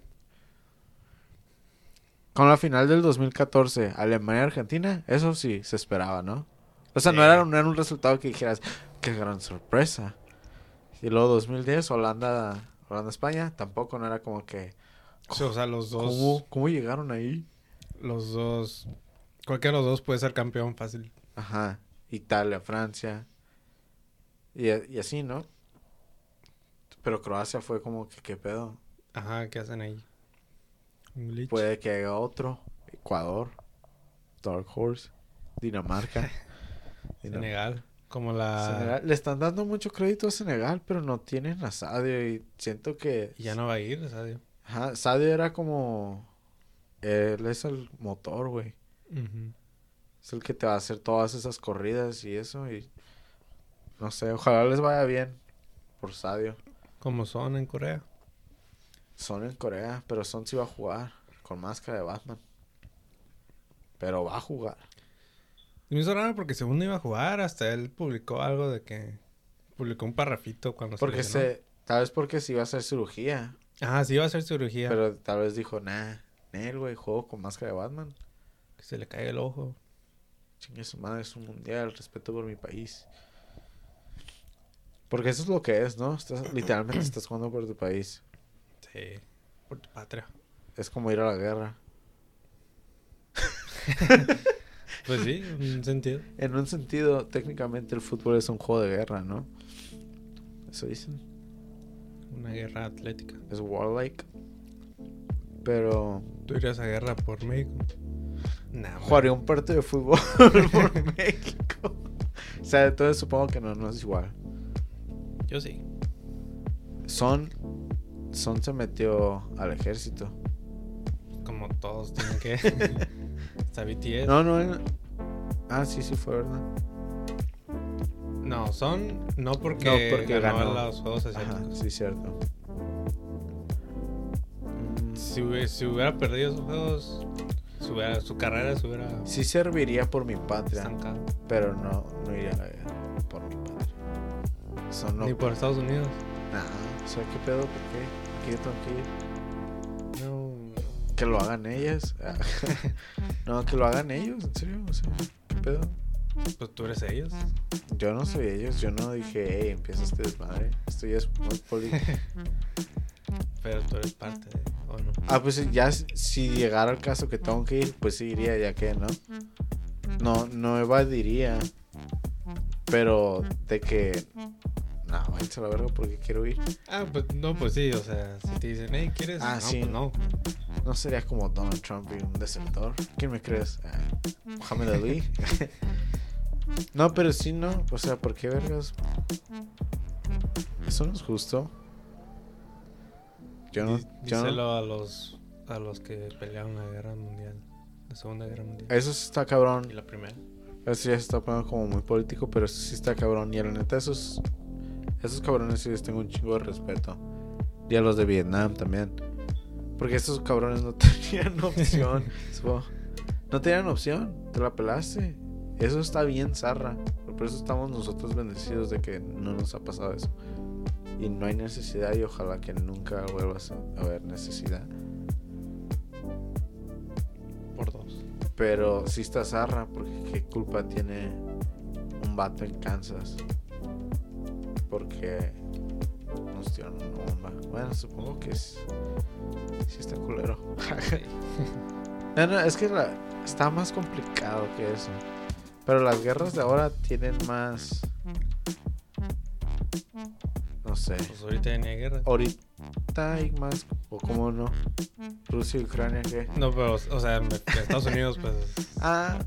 Con la final del 2014, Alemania-Argentina, eso sí se esperaba, ¿no? O sea, no, era, no era un resultado que dijeras, qué gran sorpresa. Y luego 2010, Holanda, Holanda-España, tampoco no era como que, sí, o sea, los dos. ¿cómo, ¿cómo llegaron ahí? Los dos. Cualquiera de los dos puede ser campeón fácil. Ajá, Italia, Francia. Y, y así, ¿no? Pero Croacia fue como que, ¿qué pedo? Ajá, ¿qué hacen ahí? Un glitch. Puede que haya otro. Ecuador, Dark Horse, Dinamarca. Dinam- Senegal. Como la. Senegal. Le están dando mucho crédito a Senegal, pero no tienen a Sadio y siento que... Y ya no va a ir, Sadio. Ajá, Sadio era como... Él es el motor, güey. Es el que te va a hacer todas esas corridas y eso y... No sé, ojalá les vaya bien por Sadio. Como son en Corea. Son en Corea, pero Son sí va a jugar con máscara de Batman. Pero va a jugar. Y me hizo raro porque según iba a jugar, hasta él publicó algo de que. Publicó un parrafito cuando Porque se... Tal vez porque sí va a hacer cirugía. Ah, sí iba a hacer cirugía. Pero tal vez dijo, nah, Nel, güey, juego con máscara de Batman. Que se le caiga el ojo. Chingue su madre, es un mundial, respeto por mi país. Porque eso es lo que es, ¿no? Estás, literalmente estás jugando por tu país. Sí. Por tu patria. Es como ir a la guerra. Pues sí, en un sentido. En un sentido, técnicamente el fútbol es un juego de guerra, ¿no? Eso dicen. Una guerra atlética. Es warlike. Pero ¿Tú irías a guerra por México? Nah, jugaría un partido de fútbol por México. O sea, entonces supongo que no, no es igual. Yo sí. Son. Son se metió al ejército. Como todos tienen que. Está BTS. No, no. Ah, sí, sí fue verdad. No, son. No porque, No, porque ganó, ganó. los Juegos Ajá, Asiáticos. sí, cierto. Mm, Si, hubiera, si hubiera perdido esos juegos, su, su carrera se hubiera Sí serviría por mi patria, estancado. pero no, no iría a la guerra. Eso no. Ni por Estados Unidos. Nah, o sea, ¿qué pedo? ¿Por qué? ¿Por qué yo tengo que ir? No. Que lo hagan ellas. No, que lo hagan ellos, en serio. O sea, ¿qué pedo? Pues tú eres ellos. Yo no soy ellos. Yo no dije, hey, empieza este desmadre. Esto ya es muy político. Pero tú eres parte de. ¿O no? Ah, pues ya si llegara el caso que tengo que ir, pues sí iría, ya que, ¿no? No, no evadiría. Pero de que. No, váyanse a la verga porque quiero ir. Ah, pues no, pues sí. O sea, si te dicen, hey, ¿quieres? Ah, no, sí. Pues no. No sería como Donald Trump y un desertor. ¿Quién me crees? Ah, Mohamed Ali. no, pero sí, no. O sea, ¿por qué vergas? Eso no es justo. Yo no. Dí- yo no- a los a los que pelearon la guerra mundial. La segunda guerra mundial. Eso sí está cabrón. Y la primera. Eso ya se está poniendo como muy político, pero eso sí está cabrón. Y la neta, esos, esos cabrones sí les tengo un chingo de respeto. Y a los de Vietnam también. Porque esos cabrones no tenían opción. No tenían opción. Te la pelaste. Eso está bien zarra. Por eso estamos nosotros bendecidos de que no nos ha pasado eso. Y no hay necesidad y ojalá que nunca vuelvas a haber necesidad. Por dos. Pero sí está zarra, porque qué culpa tiene un vato en Kansas. Porque nos tiraron una bomba. Bueno, supongo que es. Sí, está culero. no, no, es que la- está más complicado que eso. Pero las guerras de ahora tienen más. No sé. Pues ahorita hay guerra. Ahorita hay más. O cómo no. Rusia y Ucrania, ¿qué? No, pero, o sea, Estados Unidos, pues. Ah,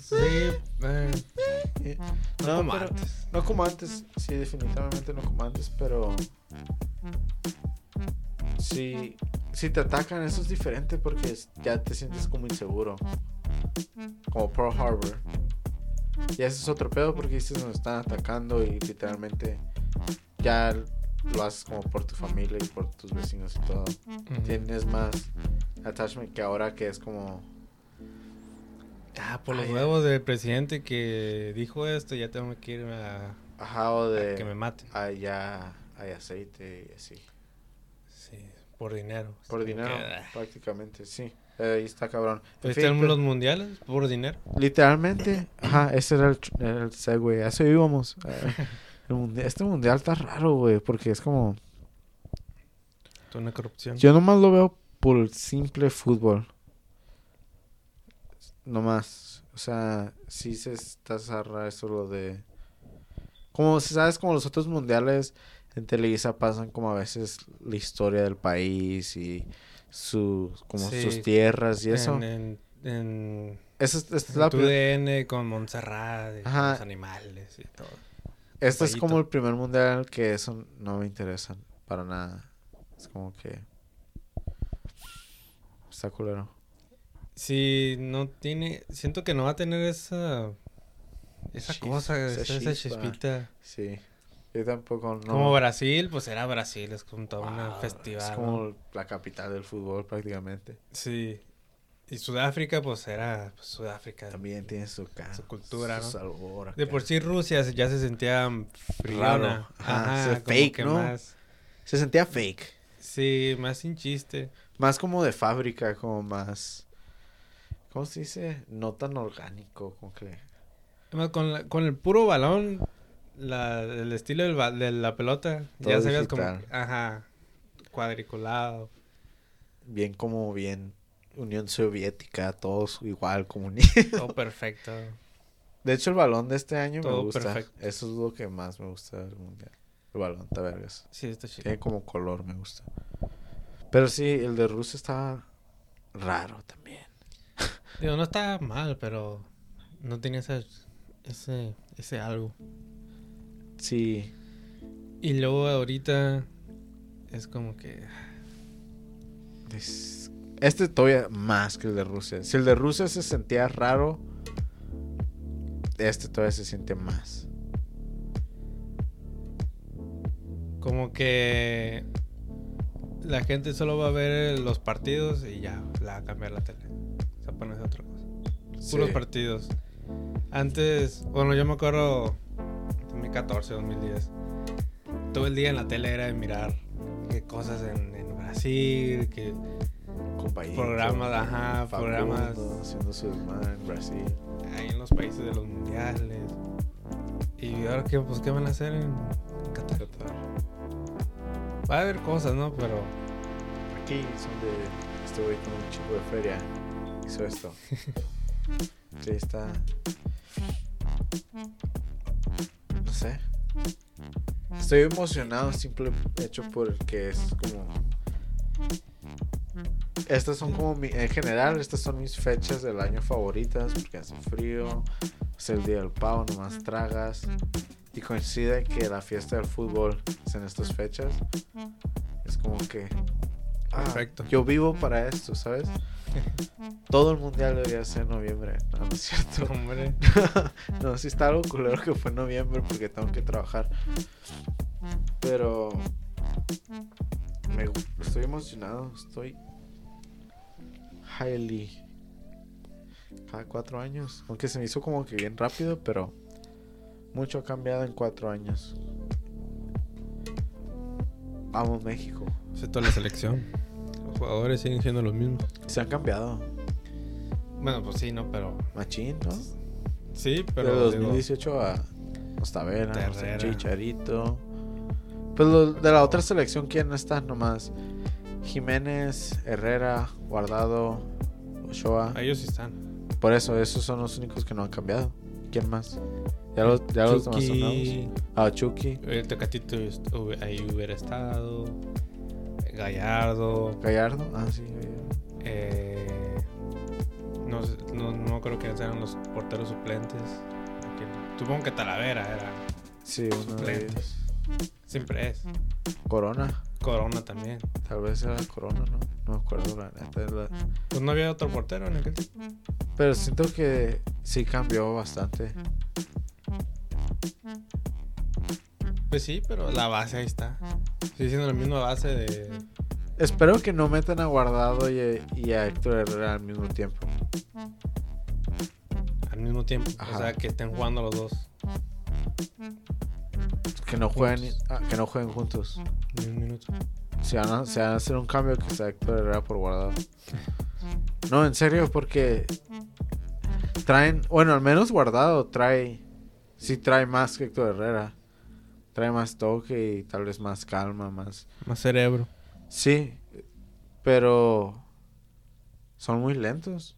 Sí, eh, eh, no, No, como pero- antes. No como antes, sí, definitivamente no como antes, pero. Sí, si te atacan, eso es diferente porque ya te sientes como inseguro. Como Pearl Harbor. Y ese es otro pedo porque dices nos están atacando y literalmente ya lo haces como por tu familia y por tus vecinos y todo. Tienes más attachment que ahora que es como. Ah, por los Ay, huevos del presidente que dijo esto, ya tengo que ir a, Ajá, o a de. que me maten. Allá hay aceite y así. Sí, por dinero. Por dinero, que, ah. prácticamente, sí. Eh, ahí está cabrón. En ¿Viste fin, los pero- mundiales? Por dinero. literalmente, ajá, ese era el, el segue. A eso íbamos. Eh, el mundial- este mundial está raro, güey, porque es como. Toda una corrupción. Yo nomás lo veo por el simple fútbol. Nomás. O sea, sí se está zarra eso lo de. Como sabes, como los otros mundiales en Televisa pasan como a veces la historia del país y su, como Sí, sus tierras y eso. En, en, en, Esa es, esta es en la tu DN con Montserrat, y Ajá. los animales y todo. Este es como el primer mundial que eso no me interesa para nada. Es como que. Está culero. Sí, no tiene. Siento que no va a tener esa. Esa Chis- cosa, esa esa, esa chispa. chispita. Sí. Yo tampoco. No. Como Brasil, pues era Brasil, es como todo un Wow, festival. Es ¿no? como la capital del fútbol prácticamente. Sí. Y Sudáfrica, pues era pues, Sudáfrica. También tiene su, ca- Su cultura, su ¿no? sabor De por sí Rusia ya se sentía friona. Ajá, se fake, que ¿no? más. Se sentía fake. Sí, más sin chiste. Más como de fábrica, como más. ¿Cómo se dice? No tan orgánico, como que. Además, con, la- con el puro balón, la, el estilo del de la pelota, ya sabías como, ajá, cuadriculado. Bien como bien. Unión Soviética, todos igual, como Todo perfecto. De hecho, el balón de este año me gusta. perfecto. Eso es lo que más me gusta del mundial. El balón, está vergas. Sí, está chido. Tiene como color, me gusta. Pero sí, el de Rusia estaba raro también. Digo, no está mal, pero no tenía ese, ese, ese algo. Sí, Y luego ahorita es como que... es- este todavía más que el de Rusia. Si el de Rusia se sentía raro, este todavía se siente más. Como que la gente solo va a ver los partidos y ya la va a cambiar la tele. Se va a poner otra cosa. Puros Sí. partidos. Antes, bueno, yo me acuerdo 2014, 2010. Todo el día en la tele era de mirar qué cosas en, en Brasil, que Compañito, programas, ajá, Facundo programas haciendo su en Brasil. ahí en los países de los mundiales. Y ahora qué, pues, ¿qué van a hacer en, en Qatar? Va a haber cosas, ¿no? Pero Aquí son de este güey con un chico de feria. Hizo esto. Sí, está. No sé. Estoy emocionado simple hecho porque es como. Estas son como mi, en general, estas son mis fechas del año favoritas porque hace frío, es el día del pavo, nomás tragas y coincide que la fiesta del fútbol es en estas fechas. Es como que ah, Perfecto. yo vivo para esto, ¿sabes? Todo el mundial debería ser en noviembre, no, es cierto. hombre, no, sí está algo culero que fue en noviembre porque tengo que trabajar. Pero me, estoy emocionado, estoy highly. Cada cuatro años, aunque se me hizo como que bien rápido, pero mucho ha cambiado en cuatro años. Vamos México. es toda la selección. Jugadores siguen siendo los mismos. Se han cambiado. Bueno, pues sí, ¿no? Pero Machín, ¿no? sí, Pero de digo, 2018 a Ostavera. Chicharito, Pues los de la otra selección, ¿quién está nomás? Jiménez, Herrera, Guardado, Ochoa. Ah, Ellos sí están. Por eso, esos son los únicos que no han cambiado. ¿Quién más? Ya los, ya los demás son nuevos. Chucky, Ah, Chucky, el Tecatito ahí hubiera estado. Gallardo. Gallardo. Ah, sí, Gallardo. eh, no, no, no creo que sean los porteros suplentes. Supongo que Talavera era. Sí, uno de Suplente. ellos. Siempre es. Corona. Corona también. Tal vez era Corona, ¿no? No me acuerdo la neta. Pues no había otro portero en aquel tiempo. Pero siento que sí cambió bastante. Pues sí, pero la base ahí está. Sigue siendo la misma base de. Espero que no metan a Guardado y, y a Héctor Herrera al mismo tiempo. Al mismo tiempo. Ajá. O sea, que estén jugando los dos. Que no jueguen, Juntos. ah, que no jueguen juntos. Ni un minuto. Si van, a, si van a hacer un cambio, que sea Héctor Herrera por Guardado. No, en serio, porque traen, bueno, al menos Guardado trae, sí trae más que Héctor Herrera. Trae más toque y tal vez más calma, más... Más cerebro. Sí, pero son muy lentos.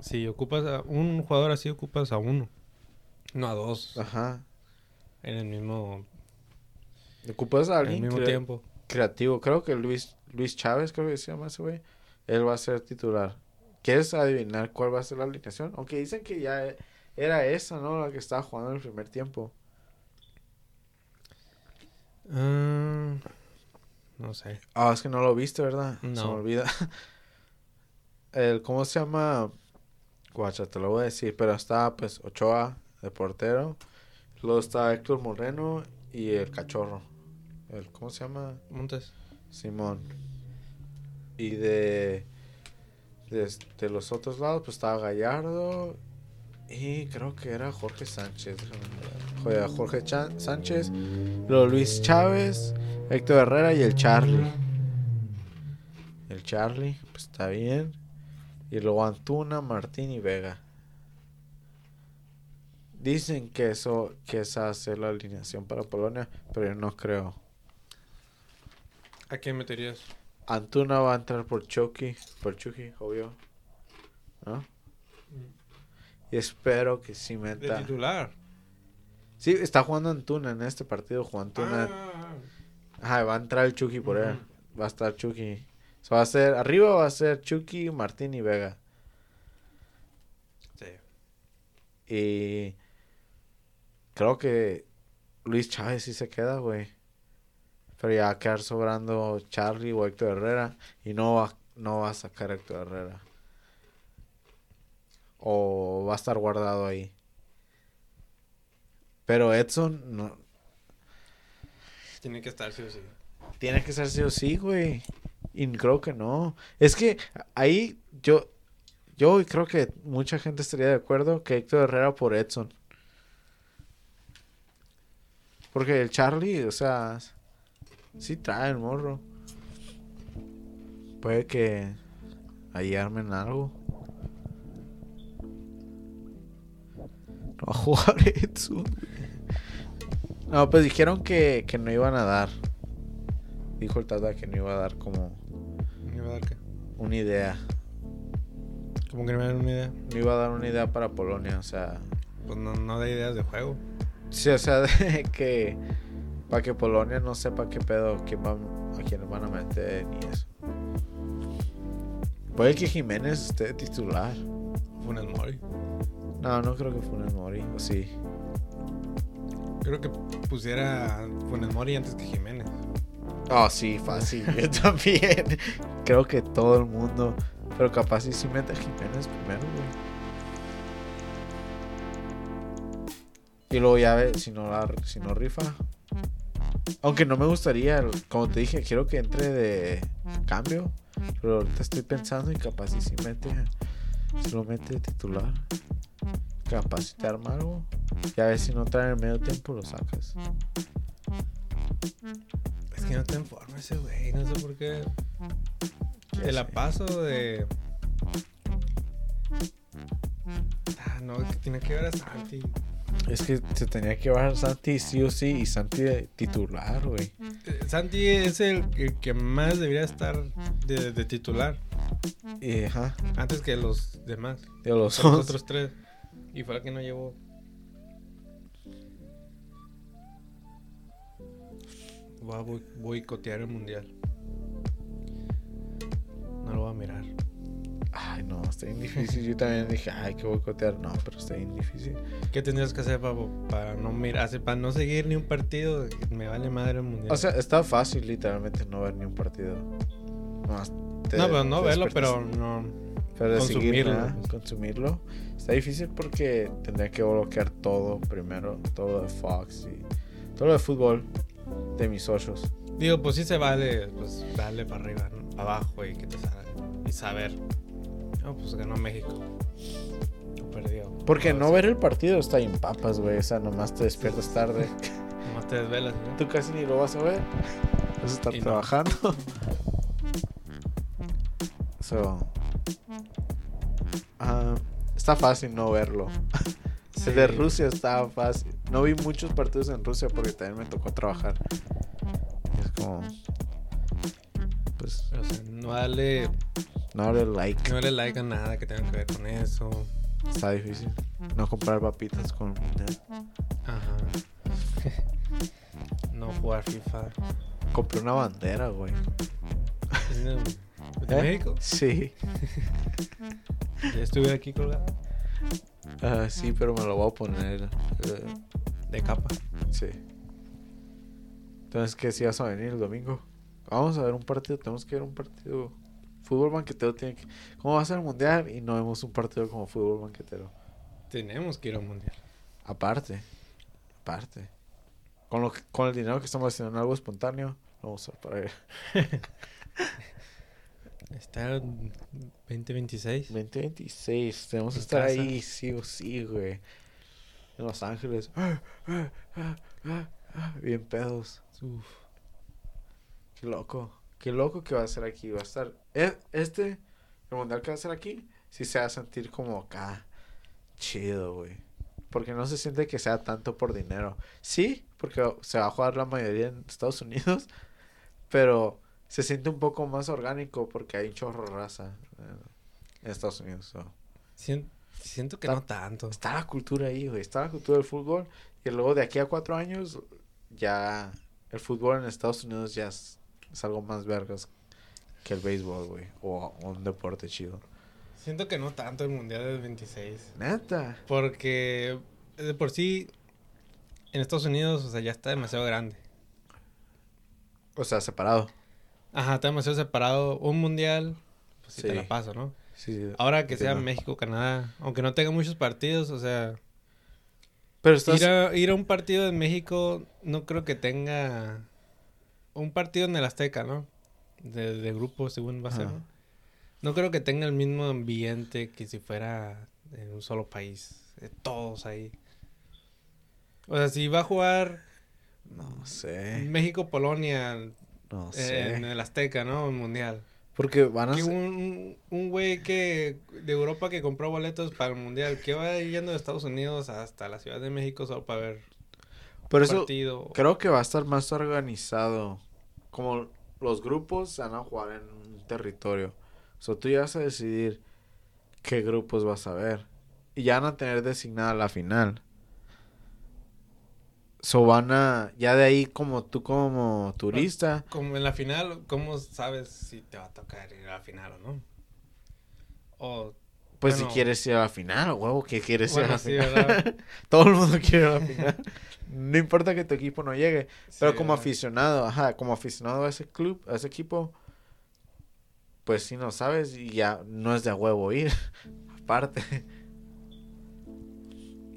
Si ocupas a un jugador así, ocupas a uno. No a dos. Ajá. En el mismo, Ocupas a en el alguien mismo tiempo. creativo. Creo que Luis, Luis Chávez, creo que se llama ese güey. Él va a ser titular. ¿Quieres adivinar cuál va a ser la alineación? Aunque dicen que ya era esa, ¿no? La que estaba jugando en el primer tiempo. Ah, no sé. Ah, es que no lo viste, ¿verdad? Se me No. olvida. El, ¿Cómo se llama? Guacha, te lo voy a decir. Pero estaba, pues, Ochoa, de portero. Luego está Héctor Moreno y el cachorro. El, ¿Cómo se llama? Montes. Simón. Y de, de, de los otros lados, pues estaba Gallardo. Y creo que era Jorge Sánchez. Juega Jorge Sánchez. Luego Luis Chávez, Héctor Herrera y el Charlie. El Charlie, pues está bien. Y luego Antuna, Martín y Vega. Dicen que eso, que esa ser la alineación para Polonia, pero yo no creo. ¿A quién meterías? Antuna va a entrar por Chucky, por Chucky, obvio. ¿No? Y espero que sí De meta. titular. Sí, está jugando Antuna en este partido. Juan Antuna. Ah, Ajá, va a entrar el Chucky por él. Va a estar Chucky. O sea, va a ser, arriba va a ser Chucky, Martín y Vega. sí. Y creo que Luis Chávez sí se queda, güey. Pero ya va a quedar sobrando Charlie o Héctor Herrera. Y no va, no va a sacar a Héctor Herrera. O va a estar guardado ahí. Pero Edson no, Tiene que estar sí o sí. tiene que ser sí o sí, güey. Y creo que no. Es que ahí yo, yo creo que mucha gente estaría de acuerdo que Héctor Herrera por Edson. Porque el Charlie, o sea, sí trae el morro. Puede que ahí armen algo. No va a jugar Edson. No, pues dijeron que, que no iban a dar. Dijo el Tata que no iba a dar como ¿Me iba a dar qué? una idea. Como que no me dan una idea. No iba a dar una idea para Polonia, o sea. Pues no, no da ideas de juego. Sí, o sea, de que. Para que Polonia no sepa qué pedo, quién va, a quién van a meter ni eso. Puede que Jiménez esté titular. Funes Mori. No, no creo que Funes Mori, o sí. Creo que pusiera Funes Mori antes que Jiménez. Oh, sí, fácil. Yo también. Creo que todo el mundo. Pero capaz sí, sí mete a Jiménez primero, güey. Y luego ya ve, si no, la, si no rifa. Aunque no me gustaría, como te dije, quiero que entre de cambio. Pero ahorita estoy pensando y capaz sí, sí mete. De titular. Te arma algo. Ya ves si no trae en el medio tiempo lo sacas. Es que no está en forma ese güey. No sé por qué. Te la paso de. Ah, no, que tiene que ver a Santi. Es que se tenía que llevar Santi sí o sí y Santi de titular, güey. Eh, Santi es el, el que más debería estar de, de titular. Y, ajá, Antes que los demás. de los Los otros. tres. Y fue el que no llevó. Voy a boi- boicotear el mundial. No lo voy a mirar. Ay, no, está bien difícil. Yo también dije, ay, que boicotear. No, pero está bien difícil. ¿Qué tendrías que hacer para, para no mirar, para no seguir ni un partido? Me vale madre el mundial. O sea, está fácil literalmente no ver ni un partido. Nomás te- no, pero no verlo, pero no. Pero consumirlo. ajá, consumirlo. Está difícil porque tendría que bloquear todo primero. Todo lo de Fox y todo lo de fútbol de mis socios. Digo, pues sí se vale, pues darle para arriba, ¿no? para abajo y que te salga. Y saber. No, pues ganó México. O perdió. Porque no ver el partido está en papas, güey. O sea, nomás te despiertas tarde. Nomás te desvelas, ¿no? Tú casi ni lo vas a ver. Vas a estar Y no. trabajando. So, ah, está fácil no verlo. El de Sí. Rusia estaba fácil. No vi muchos partidos en Rusia porque también me tocó trabajar. Es como. Pues O sea, no darle, no darle like. no darle like a nada que tenga que ver con eso. Está difícil. No comprar papitas con. Ajá. no jugar FIFA. Compré una bandera, güey. ¿Es de, ¿Eh? México? Sí. Ya estuve aquí colgado. Ah, sí, pero me lo voy a poner. eh, De capa. Sí. Entonces, ¿qué si vas a venir el domingo? Vamos a ver un partido, tenemos que ver un partido. Fútbol banquetero tiene que... ¿Cómo va a ser el mundial? Y no vemos un partido como fútbol banquetero. Tenemos que ir al mundial. Aparte. Aparte. Con, lo que- con el dinero que estamos haciendo en algo espontáneo, lo vamos a para. Está en 2026. 2026. Tenemos que estar casa. ahí, sí o sí, güey. En Los Ángeles. Ah, ah, ah, Bien pedos. Uf. Qué loco. Qué loco que va a ser aquí. Va a estar. E- Este, el mundial que va a ser aquí, sí se va a sentir como acá. Chido, güey. Porque no se siente que sea tanto por dinero. Sí, porque se va a jugar la mayoría en Estados Unidos. Pero se siente un poco más orgánico porque hay chorro raza en, Estados Unidos. so. Sien- siento que Está- no tanto. Está la cultura ahí, güey. Está la cultura del fútbol. Y luego de aquí a cuatro años, ya el fútbol en Estados Unidos ya es, es algo más vergas que el béisbol, güey. O, o un deporte chido. Siento que no tanto el mundial del 26. Neta. Porque de por sí en Estados Unidos, o sea, ya está demasiado grande. O sea, separado. Ajá, está demasiado separado. Un mundial, pues sí, te la paso, ¿no? Sí, sí, Ahora que sea. México, Canadá, aunque no tenga muchos partidos, o sea, Pero estás... ir a, ir a un partido en México no creo que tenga un partido en el Azteca, ¿no? De, de grupo, según va a ser. ¿no? No creo que tenga el mismo ambiente que si fuera en un solo país, de todos ahí. O sea, si va a jugar No sé. México-Polonia No eh, sé. en el Azteca, ¿no? En Mundial. Porque van a... Que ser- un, un güey que de Europa que compró boletos para el Mundial, que va yendo de Estados Unidos hasta la Ciudad de México solo para ver Por un eso partido. creo que va a estar más organizado. Como los grupos se van a jugar en un territorio. O sea, tú ya vas a decidir qué grupos vas a ver. Y ya van a tener designada la final. So van a... Ya de ahí como tú como turista... Como en la final, ¿cómo sabes si te va a tocar ir a la final o no? O, Pues Bueno. si quieres ir a la final, huevo, que quieres ir a la sí, final. Todo el mundo quiere ir a la final. no importa que tu equipo no llegue. Pero como ¿verdad? aficionado, ajá, como aficionado a ese club, a ese equipo, pues si no sabes y ya no es de a huevo ir, aparte.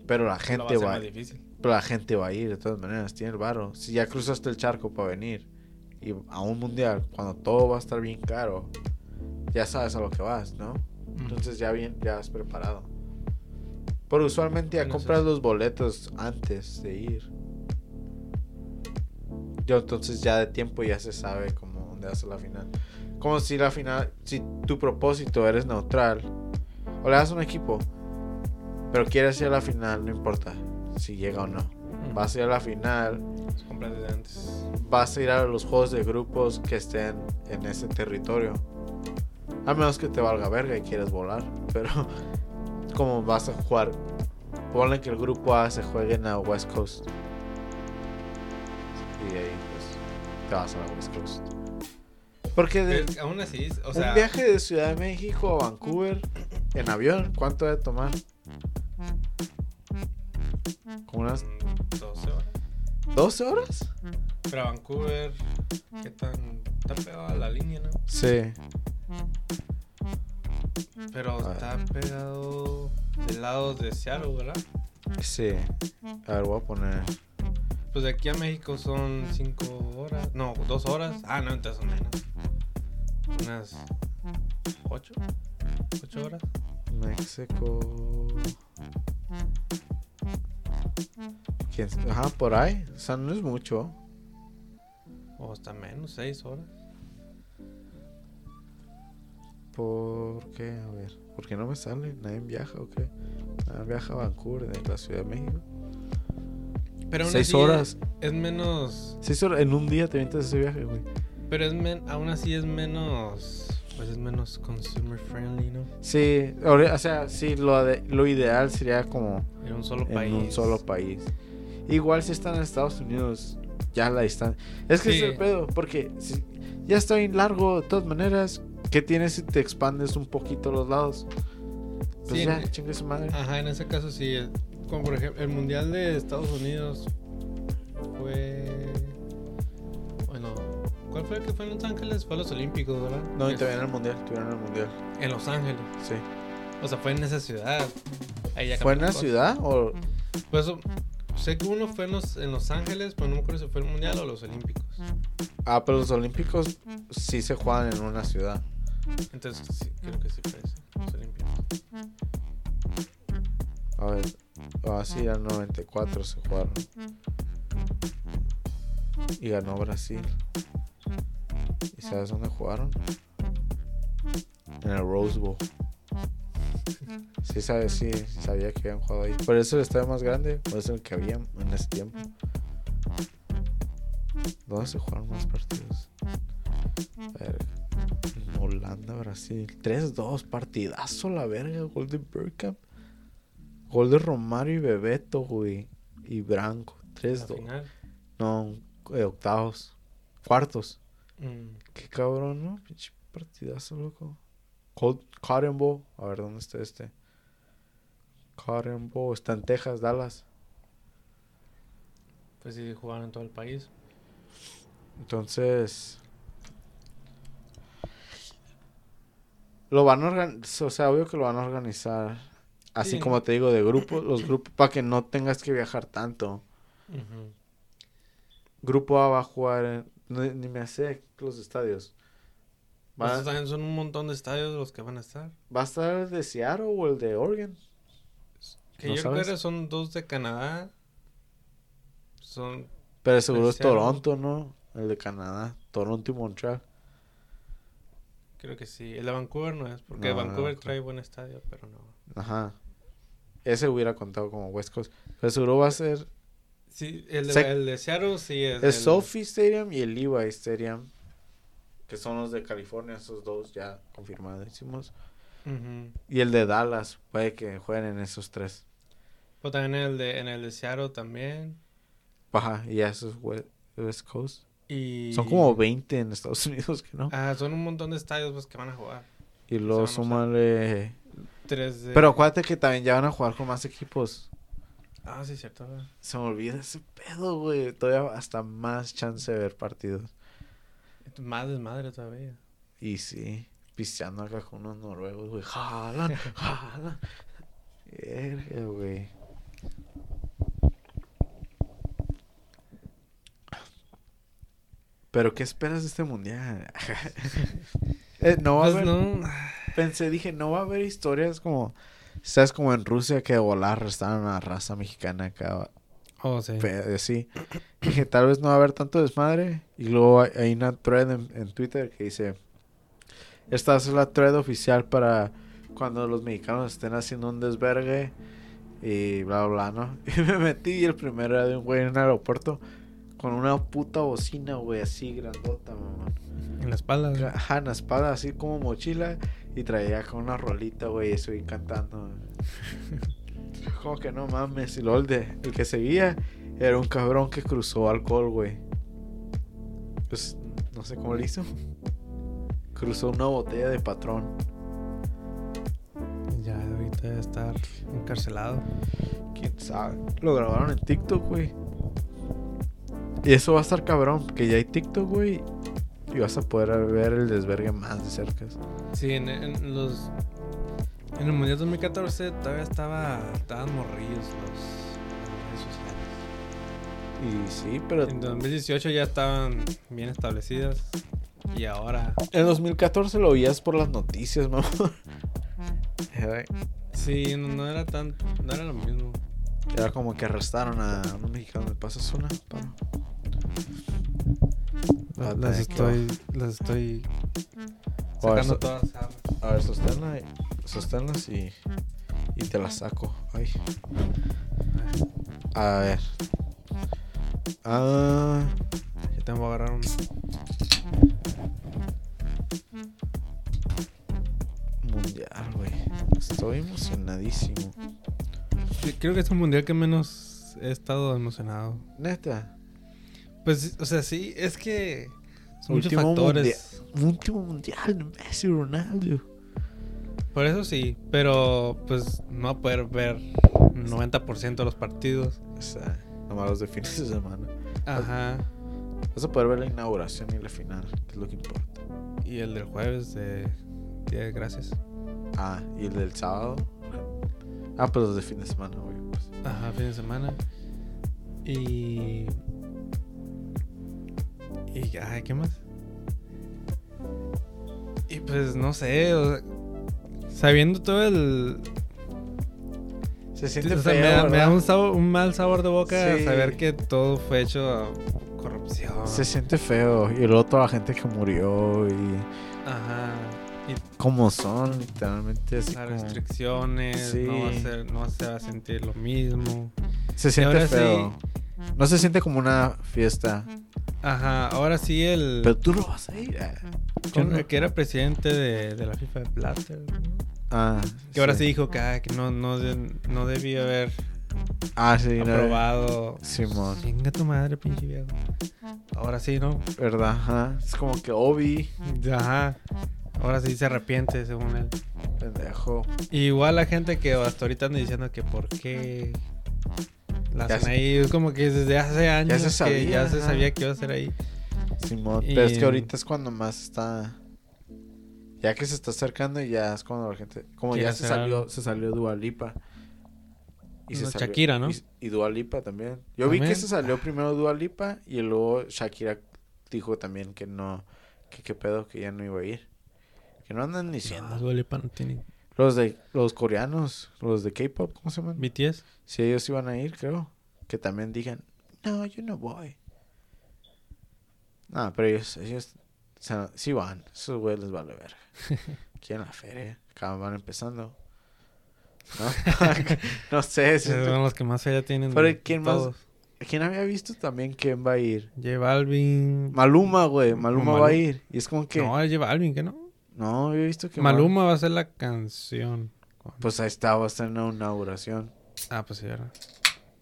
Pero la va a gente va, más difícil. pero la gente va a ir de todas maneras, tiene el varo. Si ya cruzaste el charco para venir y a un mundial, cuando todo va a estar bien caro, ya sabes a lo que vas, ¿no? Entonces ya bien, ya has preparado. Pero usualmente ya compras los boletos antes de ir. Yo entonces ya de tiempo ya se sabe cómo dónde hace la final. Como si la final, si tu propósito eres neutral o le das un equipo, pero quieres ir a la final, no importa. si llega o no. Vas a ir a la final, compras desde antes. vas a ir a los juegos de grupos que estén en ese territorio. A menos que te valga verga y quieras volar. Pero como vas a jugar, ponle que el grupo A se juegue en la West Coast. Y de ahí pues te vas a la West Coast. Porque de, Pero aún así, o sea, un viaje de Ciudad de México a Vancouver en avión, ¿cuánto debe tomar? Como unas mm, 12 horas. 12 horas. Pero a Vancouver, ¿qué tan. Está pegado a la línea, ¿no? Sí. Pero Ah. está pegado del lado de Seattle, ¿verdad? Sí. A ver, voy a poner. Pues de aquí a México son 5 horas. No, 2 horas. Ah, no, entonces son menos. Unas 8. 8 horas. México. Ajá, por ahí. O sea, no es mucho. O hasta menos, 6 horas. ¿Por qué? A ver. ¿Por qué no me sale? ¿Nadie viaja o qué? Nadie viaja a Vancouver de la Ciudad de México. Pero Seis horas. Es menos. Seis horas. En un día te avientas ese viaje, güey. Pero es men, aún así es menos. Pues es menos consumer friendly, ¿no? Sí, o sea, sí, lo, de- lo ideal sería como En un solo en país. un solo país. Igual si están en Estados Unidos, ya la distancia. Es que Sí. es el pedo, porque si ya está bien largo, de todas maneras, ¿qué tienes si te expandes un poquito los lados? Pues Sí, ya, en- chingue su madre. Ajá, en ese caso sí. eh, Como por ejemplo, el mundial de Estados Unidos fue. Bueno, ¿cuál fue el que fue en Los Ángeles? Fue a los Olímpicos, ¿verdad? No, y todavía en el mundial, tuvieron el mundial. En Los Ángeles. Sí. O sea, fue en esa ciudad. Ahí ya ¿Fue en la ciudad o Pues sé que uno fue en Los, en los Ángeles, pero no me acuerdo si fue el mundial o los Olímpicos. Ah, pero los olímpicos sí se juegan en una ciudad. Entonces, creo que sí ese, los Olímpicos. A ver, así al 94 se jugaron. Y ganó Brasil. ¿Y sabes dónde jugaron? En el Rose Bowl. Sí, sabes, sí, sabía que habían jugado ahí. Por eso el estadio más grande, por eso el que había en ese tiempo. ¿Dónde se jugaron más partidos? Verga. En Holanda, Brasil. 3-2, partidazo la verga, gol de Bergkamp. Gol de Romario y Bebeto, güey. Y Branco. Al 3-2. final. No, eh, octavos. Cuartos. mm, Qué cabrón, ¿no? Pinche partidazo, loco. Col- Cotton Bowl. A ver, ¿dónde está este? Cotton Bowl. Está en Texas, Dallas. pues sí, jugaron en todo el país. Entonces... Lo van a organizar, o sea, obvio que lo van a organizar. Así Sí. como te digo, de grupos, los grupos, para que no tengas que viajar tanto. Grupo A va a jugar en... no- ni me sé los estadios. Pues Va, también son un montón de estadios los que van a estar. ¿Va a estar el de Seattle o el de Oregon? Que ¿No yo sabes? creo que son dos de Canadá. Son. Pero seguro es. Toronto, ¿no? El de Canadá. Toronto y Montreal. Creo que sí. El de Vancouver no es. Porque No, Vancouver no, trae buen estadio, pero no. Ajá. Ese hubiera contado como West Coast. Pero seguro va a ser... Sí, el de, el de Seattle sí es. El el- Sophie Stadium y el Levi Stadium. Que son los de California, esos dos ya confirmadísimos. Ujú. Y el de Dallas. Puede que jueguen en esos tres. Pero también en el de, en el de Seattle también. Ajá, y eso es West, West Coast. Y... Son como 20 en Estados Unidos, que no. Ah, son un montón de estadios pues, que van a jugar. y luego súmale... Tres de... Pero acuérdate que también ya van a jugar con más equipos. Ah, sí, cierto. ¿verdad? Se me olvida ese pedo, güey. Todavía hasta más chance de ver partidos. Más desmadre todavía. Y sí, pisteando acá con unos noruegos, güey. Jalan, jalan. Verga, güey. Pero, ¿qué esperas de este mundial? Eh, no va a Pues haber... no. Pensé, dije, no va a haber historias como... ¿Sabes? Como en Rusia que de volar arrestaron a la raza mexicana acá. Oh, sí. Sí. Dije, tal vez no va a haber tanto desmadre. Y luego hay, una thread en, en Twitter que dice: Esta es la thread oficial para cuando los mexicanos estén haciendo un desvergue Y bla, bla, bla, ¿no? Y me metí y el primero era de un güey en un aeropuerto con una puta bocina, güey, así grandota, mamá. En la espalda. güey. Ajá, en la espalda, así como mochila. Y traía con una rolita, güey, eso y cantando. como que no mames. Y luego el, de, el que seguía era un cabrón que cruzó alcohol, güey. Pues no sé cómo le hizo. Cruzó una botella de patrón. Ya ahorita debe estar encarcelado. Quién sabe. Lo grabaron en TikTok, güey. Y eso va a estar cabrón, que ya hay TikTok, güey. Y vas a poder ver el desvergue más de cerca. Sí, en, en los. En el Mundial 2014 todavía estaba. Estaban morrillos los. las redes sociales. Y sí, pero En 2018 ya estaban bien establecidas. Y ahora. en 2014 lo veías por las noticias, mamá. Sí, no, no era tan. No era lo mismo. Era como que arrestaron a unos mexicanos. ¿Me pasas una? Ah, Las, las estoy. Las estoy. O a ver, Sacando so- todas. ah, A ver, sosténla, sosténlas y, y te las saco. Ay. A ver. Ah, Ya tengo que agarrar un. mundial, güey. Estoy emocionadísimo. Creo que es el mundial que menos he estado emocionado. Neta. Pues, o sea, sí, es que. Son muchos Último factores. Último mundial de Messi Ronaldo. Por eso sí, pero pues no va a poder ver 90% de los partidos. O sea, nomás los de fines de semana. Ajá. Vas a poder ver la inauguración y la final, que es lo que importa. Y el del jueves de Día de Gracias. Ah, y el del sábado. Ah, pues los de fin de semana, güey. Pues. Ajá, fin de semana. Y. Y. Ay, ¿qué más? Y pues no sé, o sea, sabiendo todo el. Se siente o sea, feo, me, da, me da ¿verdad? un, sabor- un mal sabor de boca Sí. saber que todo fue hecho a corrupción. Se siente feo. Y luego toda la gente que murió y Ajá. Y como son, literalmente así las como- restricciones, Sí. no, va a ser, no se va a sentir lo mismo. Se siente ahora sí- feo. No se siente como una fiesta. Ajá, ahora sí el. Pero tú no vas a ir. ah. ¿Quién- ¿Cómo? el que era presidente de, de la FIFA de Blatter. Ah, Que ahora sí dijo que, ah, que no, no, no debía haber Ah, sí, no, aprobado. Simón. Chinga tu madre, pinche viejo. Ahora sí, ¿no? ¿Verdad? Ajá. Es como que Obi, Ajá. Ahora sí se arrepiente, según él. pendejo. Y igual la gente que hasta ahorita anda diciendo que por qué la Ya hacen se- ahí. Es como que desde hace años se sabía, que ya se sabía que iba a ser ahí. Simón. Y- Pero es que ahorita es cuando más está. Ya que se está acercando y ya es cuando la gente. Como ya se salió, algo. se salió Dua Lipa. No, salió- Shakira, ¿no? Y, y Dua Lipa también. Yo vi que se salió primero Dua Lipa y luego Shakira dijo también que no. Que qué pedo, que ya no iba a ir. Que no andan diciendo. No, Dua Lipa no tiene. Los de los coreanos, los de K-pop, ¿cómo se llaman? BTS. Si ellos iban a ir, creo. Que también digan, no, yo no voy. No, pero ellos, ellos o sea, sí van. Esos güeyes les vale ver. Aquí en la feria. Acá van empezando. ¿No? no sé. siento- Son los que más feria tienen. Pero ¿quién más? todos. ¿Quién había visto también quién va a ir? J Balvin. Maluma, güey. Maluma Maluma. va a ir. Y es como que... No, J Balvin, ¿que no? No, yo he visto que... Maluma va a ser la canción. Pues ahí está, va a estar en una inauguración. Ah, pues sí, ¿verdad?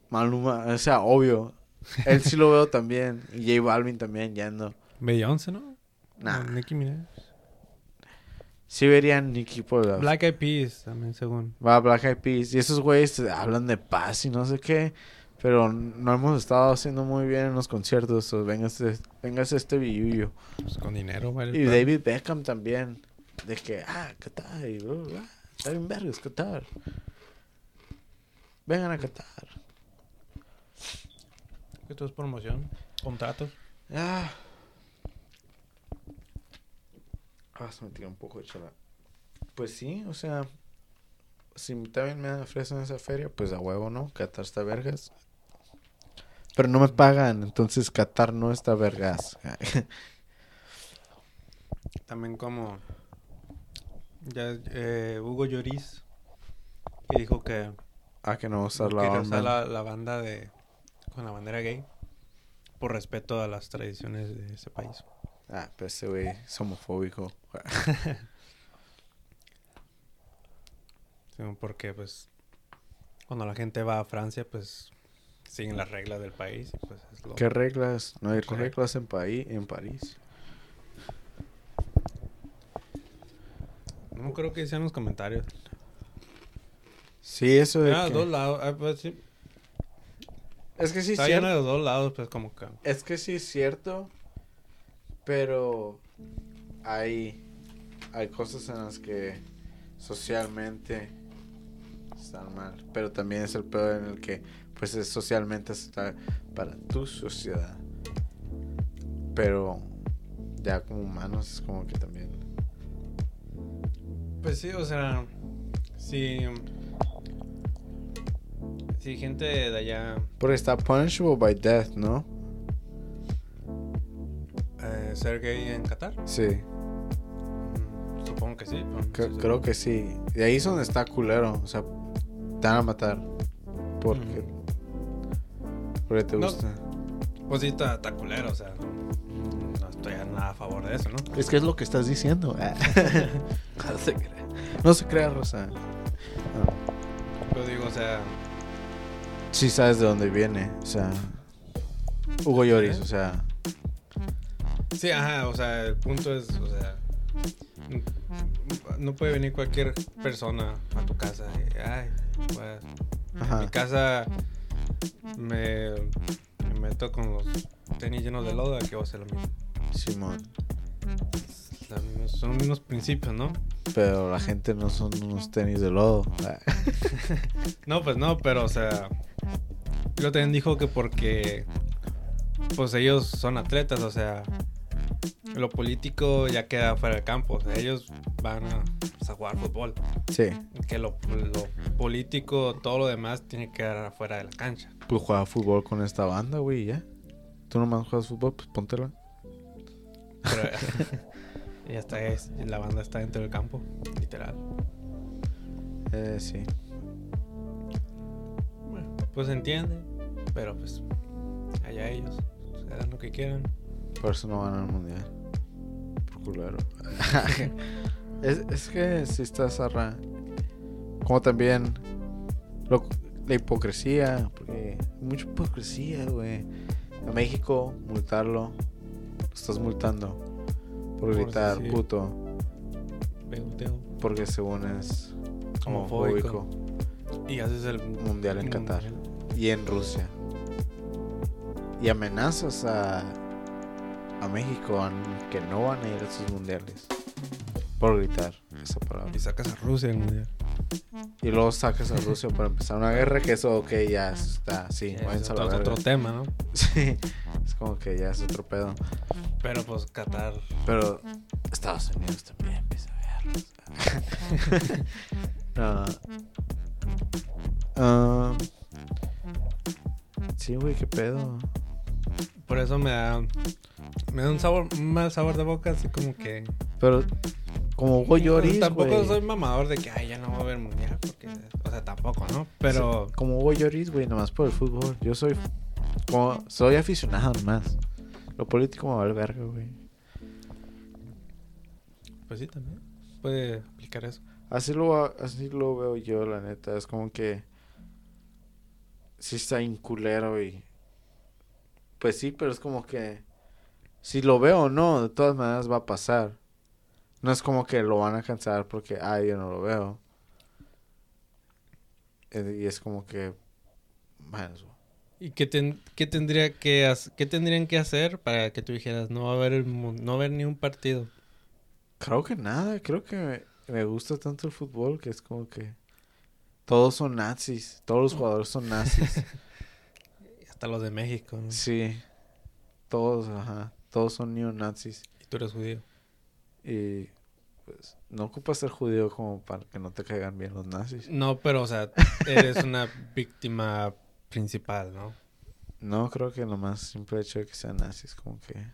Maluma, o sea, obvio. Él sí lo veo también. Y J Balvin también yendo. Beyoncé, ¿no? Nah. Nicki Minaj. Sí verían Nicky por la... Black Eyed Peas también, según. Va Black Eyed Peas. Y esos güeyes hablan de paz y no sé qué. Pero no hemos estado haciendo muy bien en los conciertos. So, véngase, véngase este billuyo. Pues con dinero, vale. Y David Beckham también. De que, ah, Qatar. Y bla. Está bien vergas, Qatar. Vengan a Qatar. Esto es promoción. Contratos. Ah. Ah, se me tiró un poco de chala. Pues sí, o sea, si también me ofrecen esa feria, pues a huevo, ¿no? Qatar está vergas. Pero no me pagan, entonces Qatar no está vergas. También como... Ya, eh, Hugo Lloris. Que dijo que Ah, que no va a usar la usar la, la banda de con la bandera gay por respeto a las tradiciones de ese país. Ah, pues ese güey es homofóbico. Sí, Porque pues cuando la gente va a Francia pues siguen las reglas del país pues es lo ¿Qué reglas? No hay Correcto. reglas en, Paí- en París. No creo que decían los comentarios. Sí, eso de Ah, que- dos lados. ah, pues, sí. Es que sí es Está cierto. de los dos lados, pues como que. Es que sí es cierto. Pero hay, hay cosas en las que socialmente están mal. Pero también es el peor en el que pues es socialmente está para tu sociedad. Pero ya como humanos es como que también. Pues sí, o sea. Si. Si gente de allá. Porque está punishable by death, ¿no? Eh, ser gay en Qatar. Sí. mm, Supongo que sí. creo que sí. Y ahí es donde está culero. O sea, te van a matar. Porque, te No. gusta. Pues sí, está, está culero, o sea. No, no estoy a nada a favor de eso, ¿no? Es que es lo que estás diciendo. no se crea. No se crea, Rosa. No. Pero digo, o sea. Sí sabes de dónde viene. O sea, Hugo Lloris. O sea, Sí, ajá, o sea, el punto es, o sea. No puede venir cualquier persona a tu casa y, ay, pues, mi casa me, me meto con los tenis llenos de lodo, aquí va a ser lo mismo. Simón. Son los mismos principios, ¿no? Pero la gente no son unos tenis de lodo. No, pues no, pero, o sea, yo también dijo que porque, pues ellos son atletas, o sea, lo político ya queda fuera del campo, o sea, ellos van a, pues, a jugar fútbol. Sí. Que lo, lo político, todo lo demás, tiene que quedar afuera de la cancha. Pues juega fútbol con esta banda, güey, ya. Tú nomás juegas fútbol, pues póntela. Pero ya está, es- la banda está dentro del campo, literal. Eh, sí. Bueno, pues se entiende, pero pues allá ellos, pues, hagan lo que quieran. Por eso no van al mundial. Por culero. es, es que si está zarra. Como también lo- la hipocresía. Porque mucha hipocresía, güey. A México, multarlo. Lo estás multando. Por Por gritar decir- puto. Beuteo. Porque según es Homofóbico. Y haces el Mundial en Qatar. Y en Rusia. Y amenazas a, a México a que no van a ir a esos mundiales. Por gritar esa palabra. Y sacas a Rusia del mundial. Y luego sacas a Rusia para empezar una guerra que eso, ok, ya está. Sí, es otro, tema, ¿no? Sí, es como que ya es otro pedo. Pero pues Qatar. Pero Estados Unidos también empieza a verlos. no. Ah, sí, güey, qué pedo. Por eso me da. Me da un sabor, un mal sabor de boca, así como que. Pero como Hugo Lloris, Tampoco soy mamador de que, ay, ya no voy a ver mundial, porque. O sea, tampoco, ¿no? Pero. Sí, como Hugo Lloris, güey, nomás por el fútbol. Yo soy como soy aficionado nomás. Lo político me vale verga, güey. Pues sí, también. Puede aplicar eso. Así lo, así lo veo yo, la neta. Es como que. Sí está inculero y. Pues sí, pero es como que. Si lo veo o no, de todas maneras va a pasar. No es como que lo van a cansar porque, ay, yo no lo veo. Eh, Y es como que. Bueno, ¿Y qué, ten- qué tendría que qué tendrían que hacer para que tú dijeras no va a haber el no va a haber ni un partido? Creo que nada, creo que me, me gusta tanto el fútbol que es como que todos son nazis, todos los jugadores son nazis. Hasta los de México, ¿no? sí, todos, ajá, todos son neonazis. Y tú eres judío. Y pues no ocupas ser judío como para que no te caigan bien los nazis. No, pero o sea, eres una víctima principal, ¿no? No, creo que nomás simple hecho de que sean nazis, como que...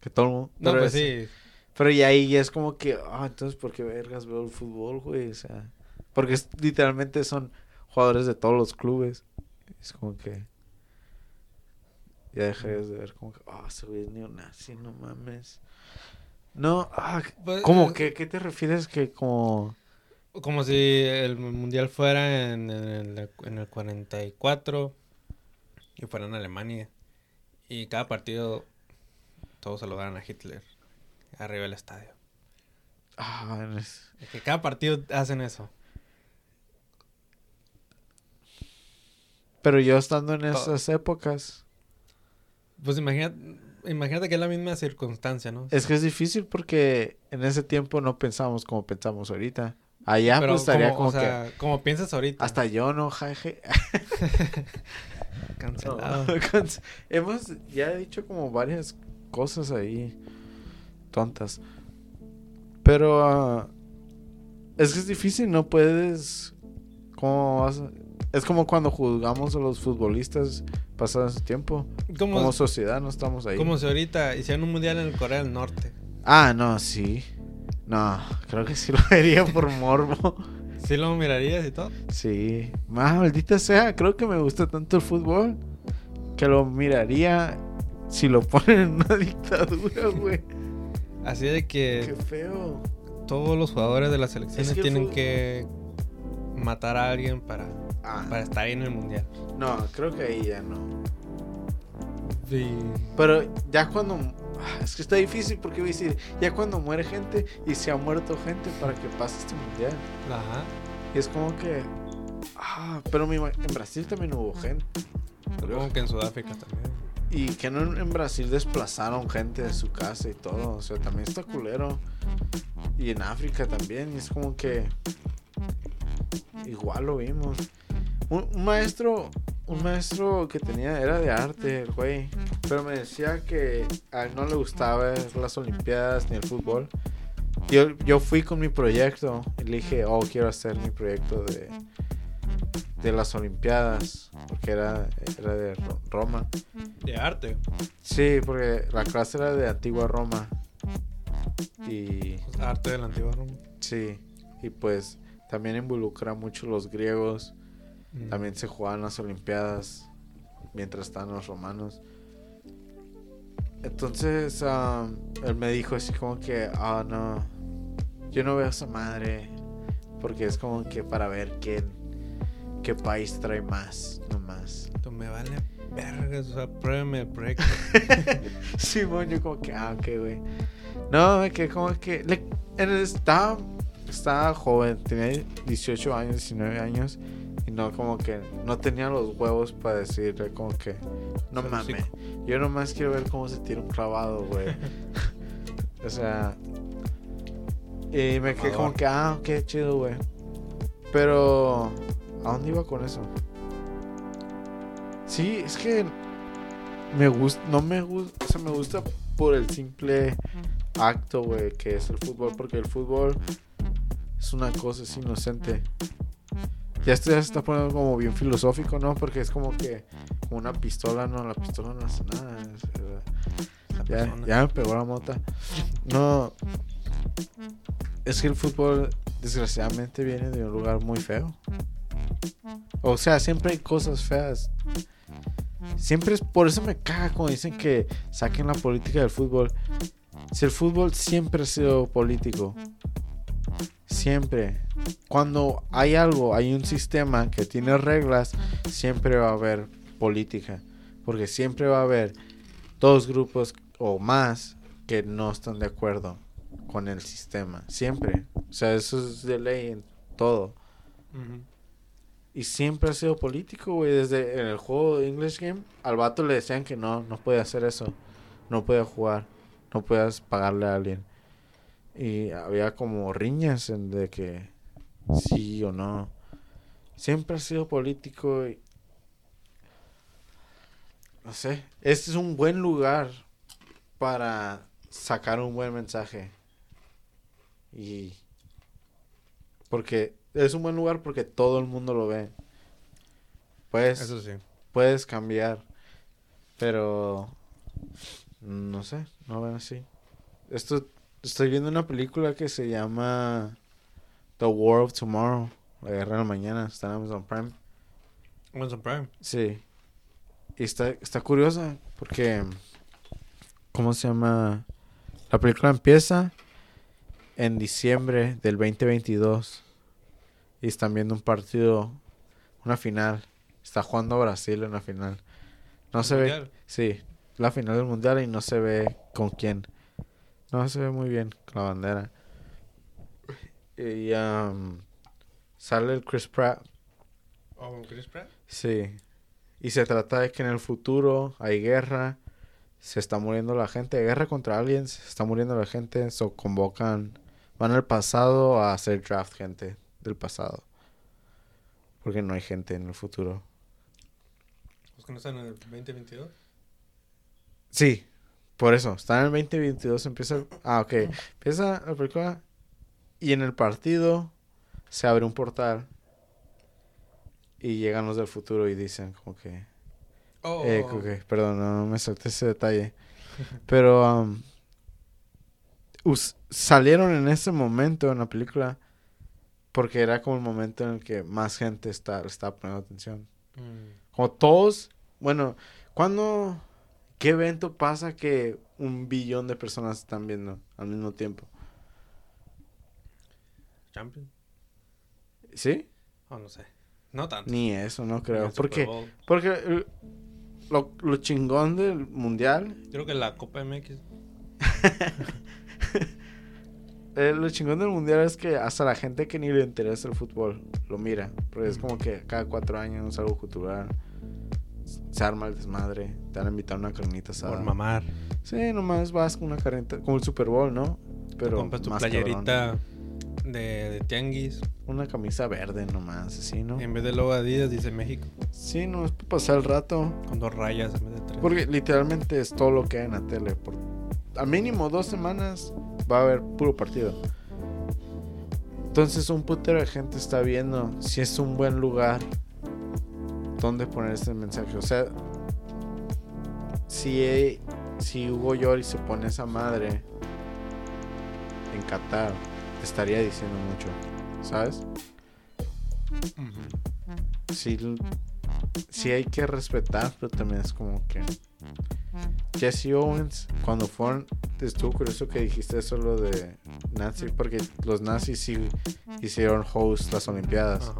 Que todo el mundo... No, pero pues es- sí. Pero y ahí ya es como que, ah, entonces, ¿por qué vergas veo el fútbol, güey? O sea, porque es- literalmente son jugadores de todos los clubes. Es como que ya dejarías de ver como que, ah, güey es neonazi, no mames. No, ah, Pues, ¿cómo eh, que qué te refieres que como Como si el mundial fuera en, en el, en el 44 y fuera en Alemania. Y cada partido todos saludaran a Hitler arriba del estadio. ah, es- Es que cada partido hacen eso. pero yo estando en esas épocas, Pues imagínate, imagínate que es la misma circunstancia, ¿no? es que es difícil porque en ese tiempo no pensamos como pensamos ahorita. Allá Pero pues estaría como, o sea, como piensas que ahorita. hasta yo no, jaje. cancelado. Canc- Hemos ya dicho como varias cosas ahí tontas. Pero ah, es que es difícil, no puedes ¿cómo vas a- Es como cuando juzgamos a los futbolistas pasado ese tiempo. Como, Como sociedad no estamos ahí. como si ahorita hicieran un mundial en Corea del Norte. Ah, no, sí. No, creo que sí lo vería por morbo. ¿Sí lo mirarías y todo? Sí. Más maldita sea, creo que me gusta tanto el fútbol que lo miraría si lo ponen en una dictadura, güey. Así de Qué que feo. todos los jugadores de las selecciones Es que el tienen fútbol- que matar a alguien para, Ah, para estar ahí en el mundial. no, creo que ahí ya no. Sí. Pero ya cuando. ah, Es que está difícil porque voy a decir, ya cuando muere gente y se ha muerto gente para que pase este mundial. Ajá. Y es como que. Ah, pero me ima- en Brasil también hubo gente. Supongo que en Sudáfrica también. Y que no en Brasil desplazaron gente de su casa y todo. O sea, también está culero. Y en África también. Y es como que. Igual lo vimos. Un, un maestro. Un maestro que tenía era de arte, el güey. Pero me decía que a él no le gustaba ver las Olimpiadas ni el fútbol. Yo, yo fui con mi proyecto y le dije, oh, quiero hacer mi proyecto de, de las Olimpiadas. Porque era, era de Ro- Roma. De arte. Sí, porque la clase era de antigua Roma. Y Arte de la antigua Roma. sí, y pues también involucra mucho los griegos. Mm. También se jugaban las Olimpiadas mientras estaban los romanos. Entonces, ah, él me dijo así como que, ah, no, yo no veo esa madre. Porque es como que para ver quién, qué país trae más, no más. Esto me vale vergas. O sea, pruébeme el proyecto. Sí, bueno, yo como que, ah, ok, güey. No, quedé como que. Le, en el- estaba, estaba joven, tenía 18 años, 19 años. Y no, como que no tenía los huevos para decirle, como que, no mames. Yo nomás quiero ver cómo se tira un clavado, güey. o sea. Y me quedé como que, ah, ok, chido, güey. Pero, ¿a dónde iba con eso? Sí, es que me gusta, no me gusta, o sea, me gusta por el simple acto, güey, que es el fútbol, porque el fútbol es una cosa, es inocente. Ya esto ya se está poniendo como bien filosófico, ¿no? Porque es como que como una pistola, no, la pistola no hace nada. es, ya, ya me pegó la mota. No, es que el fútbol desgraciadamente viene de un lugar muy feo. O sea, siempre hay cosas feas. Siempre es por eso me caga cuando dicen que saquen la política del fútbol. Si el fútbol siempre ha sido político. Siempre. Cuando hay algo, hay un sistema que tiene reglas, siempre va a haber política. Porque siempre va a haber dos grupos o más que no están de acuerdo con el sistema. Siempre. O sea, eso es de ley en todo. Y siempre ha sido político, güey. Desde en el juego de English Game, al vato le decían que no, no puede hacer eso. No puede jugar. No puedes pagarle a alguien. Y había como riñas en de que sí o no. Siempre ha sido político y... No sé. Este es un buen lugar para sacar un buen mensaje. Y... Porque es un buen lugar porque todo el mundo lo ve. Eso sí. puedes cambiar, pero no sé, no ven así. Esto estoy viendo una película que se llama The War of Tomorrow La Guerra de la Mañana, está en Amazon Prime. Amazon Prime. Sí. Y está, está curiosa porque, ¿cómo se llama? La película empieza en diciembre del 2022 y están viendo un partido, una final. Está jugando Brasil en la final. No se ve, Mundial. sí, la final del mundial y no se ve con quién. No se ve muy bien con la bandera. Y um, sale el Chris Pratt Oh, Chris Pratt. Sí. Y se trata de que en el futuro hay guerra, se está muriendo la gente, guerra contra aliens, se está muriendo la gente, so convocan, van al pasado a hacer draft gente del pasado. Porque no hay gente en el futuro. Los que no están en el 2022. Sí, por eso, está en el 2022, empieza... Ah, ok. Empieza la película y en el partido se abre un portal y llegan los del futuro y dicen como que... Oh. Eh, perdón, no, no me salté ese detalle. Pero um, salieron en ese momento en la película porque era como el momento en el que más gente está, estaba poniendo atención. Mm. Como todos, bueno, ¿cuándo, qué evento pasa que un billón de personas están viendo al mismo tiempo? Champions. ¿Sí? Oh, no sé. No tanto. Ni eso, no creo. Porque, porque lo, lo chingón del mundial Creo que la Copa MX. Eh, lo chingón del mundial es que hasta la gente que ni le interesa el fútbol lo mira. Porque es como que cada cuatro años algo cultural. Se arma el desmadre. Te van a invitar a una carnita asada. Por mamar. Sí, nomás vas con una carnita. Como el Super Bowl, ¿no? Pero. Compras tu más playerita de, de tianguis. Una camisa verde nomás, así, ¿no? En vez de logo Adidas dice México. Sí, no es para pasar el rato. Con dos rayas en vez de tres. Porque literalmente es todo lo que hay en la tele. Por, al mínimo dos semanas va a haber puro partido. Entonces un putero de gente está viendo si es un buen lugar donde poner ese mensaje. O sea, si, si Hugo Lloris se pone esa madre en Qatar, te estaría diciendo mucho. ¿Sabes? Sí, sí hay que respetar, pero también es como que Jesse Owens, cuando fueron, estuvo curioso que dijiste eso lo de nazi, porque los nazis sí hicieron host las Olimpiadas.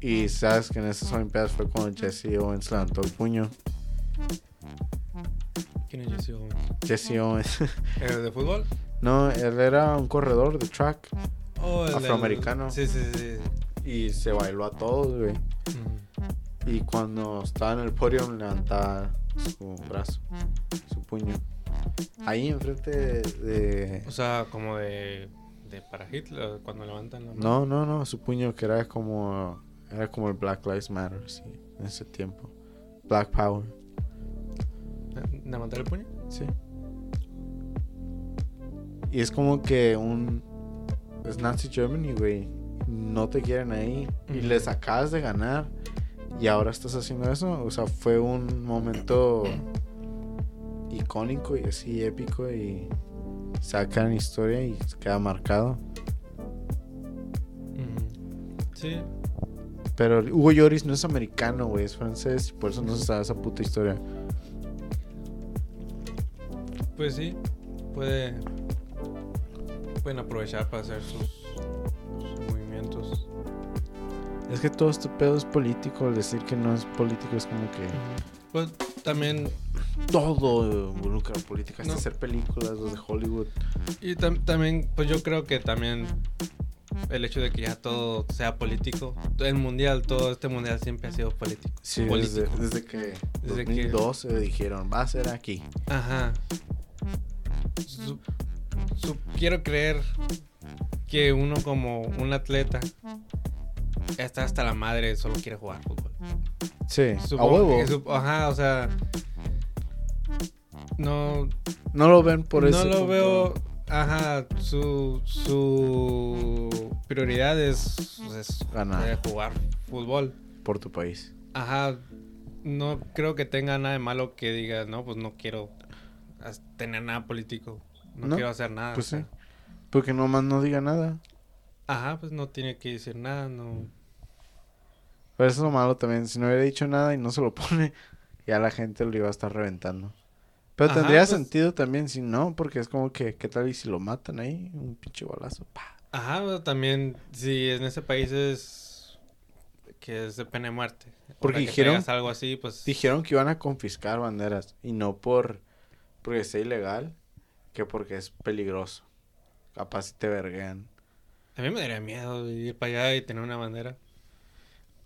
Y sabes que en esas Olimpiadas fue cuando Jesse Owens levantó el puño. ¿Quién es Jesse Owens? Jesse Owens, ¿El de fútbol? no, él era un corredor de track Oh, el Afroamericano. Sí, sí, sí. y se bailó a todos, güey. Mm. Y cuando estaba en el podio levantaba su brazo, su puño. Ahí enfrente de- O sea, como de, de para Hitler, cuando levantan la mano. No, no, no, su puño que era como... Era como el Black Lives Matter, sí, en ese tiempo. Black Power, ¿Levantar el puño? sí. Y es como que un... Es Nazi Germany, güey. No te quieren ahí. Y les acabas de ganar. Y ahora estás haciendo eso. O sea, fue un momento icónico y así épico. Y sacan historia y queda marcado. Sí. Pero Hugo Lloris no es americano, güey. Es francés. Y por eso no se sabe esa puta historia. Pues sí. Puede. Pueden aprovechar para hacer sus, sus movimientos. Es que todo este pedo es político. El decir que no es político es como que Pues también. Todo involucra política. Hasta No. hacer películas, los de Hollywood. Y tam- también, pues yo creo que también el hecho de que ya todo sea político. El mundial, todo este mundial siempre ha sido político. Sí, desde, político. desde que Desde que- 2012 dijeron, va a ser aquí. Ajá. Su- su- quiero creer que uno como un atleta está hasta la madre, solo quiere jugar fútbol. Sí, a huevo. que ajá, o sea, no, No lo ven por no eso. lo veo, ajá, su, su prioridad es, es Ganar. eh, jugar fútbol. Por tu país. Ajá, no creo que tenga nada de malo que diga, no, pues no quiero tener nada político, no, No, quiero hacer nada. Pues o sea, sí. Porque nomás no diga nada. Ajá, pues no tiene que decir nada, no. Pero eso es lo malo también. Si no hubiera dicho nada y no se lo pone, ya la gente lo iba a estar reventando. Pero Ajá, tendría pues- sentido también si no, porque es como que, ¿qué tal y si lo matan ahí? Un pinche balazo. pa. Ajá, pero también, si en ese país es que es de pena de muerte. Porque que dijeron- algo así, pues. Dijeron que iban a confiscar banderas y no por porque sea ilegal, que porque es peligroso. Capaz si te verguean. A mí me daría miedo ir para allá y tener una bandera.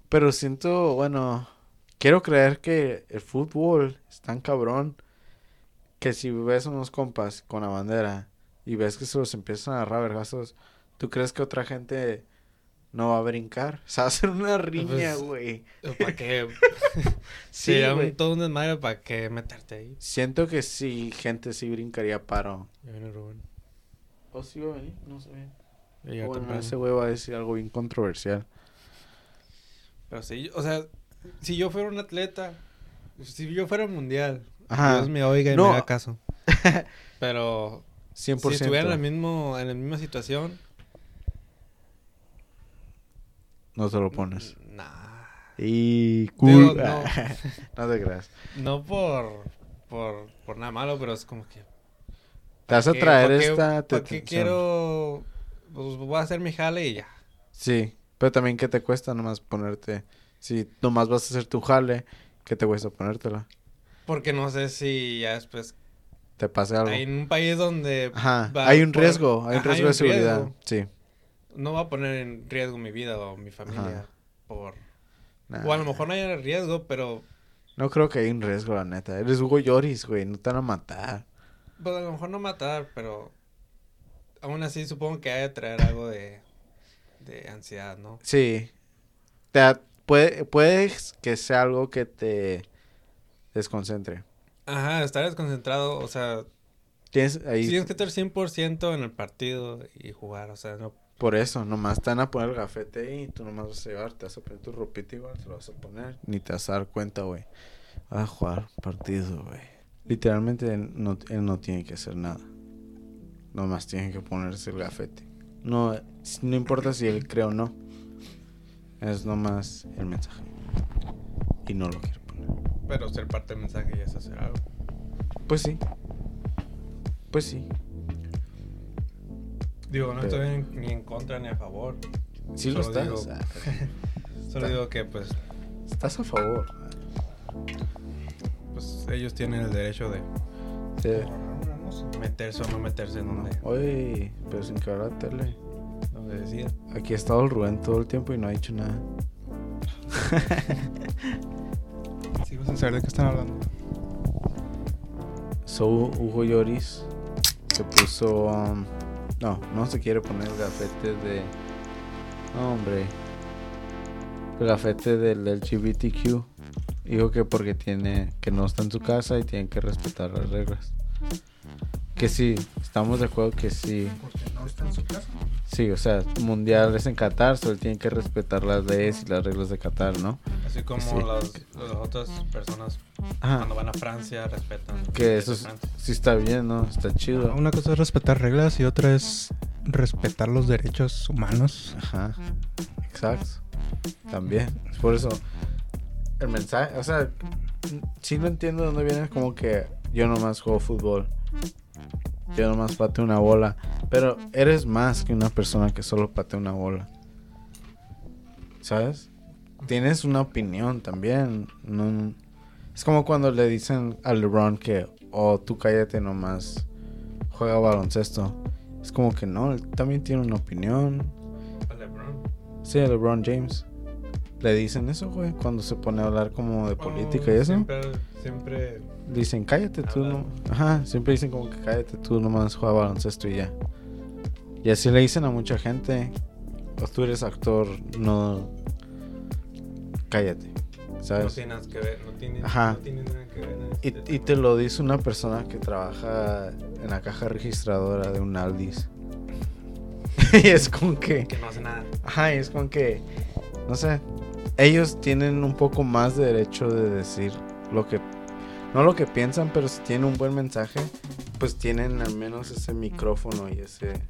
Pero siento, bueno, quiero creer que el fútbol es tan cabrón que si ves unos compas con la bandera y ves que se los empiezan a agarrar a vergazos, ¿tú crees que otra gente no va a brincar? O sea, va a ser una riña, Pues, güey. ¿Para qué? Sí, Sería un, todo un desmadre para qué meterte ahí. Siento que sí, gente sí brincaría paro. Ya viene Rubén. ¿O sí va a venir? No sé. Ya llega Bueno, ese güey va a decir algo bien controversial. Pero sí, o sea, si yo fuera un atleta, si yo fuera mundial, Ajá. Dios me oiga y No. me haga caso. Pero 100%. si estuviera en la, mismo, en la misma situación, No te lo pones. nah. Y Digo, cool. no. no te creas. No por, por, por nada malo, pero es como que... Te vas a ¿qué- traer esta qué atención. quiero...? Pues voy a hacer mi jale y ya. Sí, pero también ¿qué te cuesta nomás ponerte? Si nomás vas a hacer tu jale, ¿qué te cuesta ponértela? Porque no sé si ya después... Te pase algo. Hay en un país donde... Ajá, hay un por- riesgo, hay un riesgo de seguridad. riesgo. Sí. No va a poner en riesgo mi vida o mi familia Ajá. por... Nah, O a lo mejor no hay riesgo, pero... No creo que hay un riesgo, la neta. Eres Hugo Lloris, güey, no te van a matar. Pues a lo mejor no matar, pero... Aún así supongo que hay de traer algo de... De ansiedad, ¿no? Sí. Te puede, puede que sea algo que te desconcentre. Ajá, estar desconcentrado, o sea... Tienes ahí, Tienes que estar 100% en el partido y jugar, o sea, no... por eso, nomás te van a poner el gafete ahí y tú nomás vas a llevar, te vas a poner tu ropita igual, te lo vas a poner. Ni te vas a dar cuenta, güey. Vas a jugar partido, güey. Literalmente él no, él no tiene que hacer nada. Nomás tiene que ponerse el gafete. No, no importa si él cree o no. Es nomás el mensaje. Y no lo quiere poner. Pero ser parte del mensaje ya es hacer algo. Pues sí. Pues sí. Digo, no Pero- estoy ni en contra ni a favor. Sí lo estás. digo- o sea, Solo Está- digo que, pues, estás a favor. pues ellos tienen el derecho de Sí. meterse o no meterse en donde, Oye, pero sin que la tele. donde decida. Aquí ha estado el Rubén todo el tiempo y no ha dicho nada. Sin saber de qué están hablando. So, Hugo Lloris se puso. um, no, no se quiere poner el gafete de. No, hombre. Gafete del LGBTQ. Dijo que porque tiene. que no está en su casa y tiene que respetar las reglas. Que sí, estamos de acuerdo que sí. Porque no está en su casa. Sí, o sea, mundial es en Qatar, solo tienen que respetar las leyes y las reglas de Qatar, ¿no? Así como Sí. las, las otras personas Ajá. cuando van a Francia respetan. Que eso es- sí está bien, ¿no? Está chido. Una cosa es respetar reglas y otra es respetar los derechos humanos. Ajá. Exacto. También. Es por eso. El mensaje, o sea, sí lo entiendo de dónde viene como que yo nomás juego fútbol. Yo nomás pateo una bola. Pero eres más que una persona que solo patea una bola. ¿Sabes? Tienes una opinión también. No, es como cuando le dicen a LeBron que, oh, tú cállate nomás, juega baloncesto. Es como que no, él también tiene una opinión. A LeBron. Sí, a LeBron James. Le dicen eso, güey, cuando se pone a hablar como de política y Oh, eso. Siempre, siempre Dicen, cállate tú, no. Ajá, siempre dicen como que cállate tú, nomás juega baloncesto y ya. Y así le dicen a mucha gente, o tú eres actor, no. Cállate, no ¿sabes? tiene nada que ver. No tiene, Ajá. no tiene nada que ver. este Y, y te lo dice una persona que trabaja en la caja registradora de un Aldis. y es como que. Que no hace nada. Ajá, y es como que, no sé, ellos tienen un poco más de derecho de decir lo que, no lo que piensan, pero si tienen un buen mensaje, pues tienen al menos ese micrófono y ese,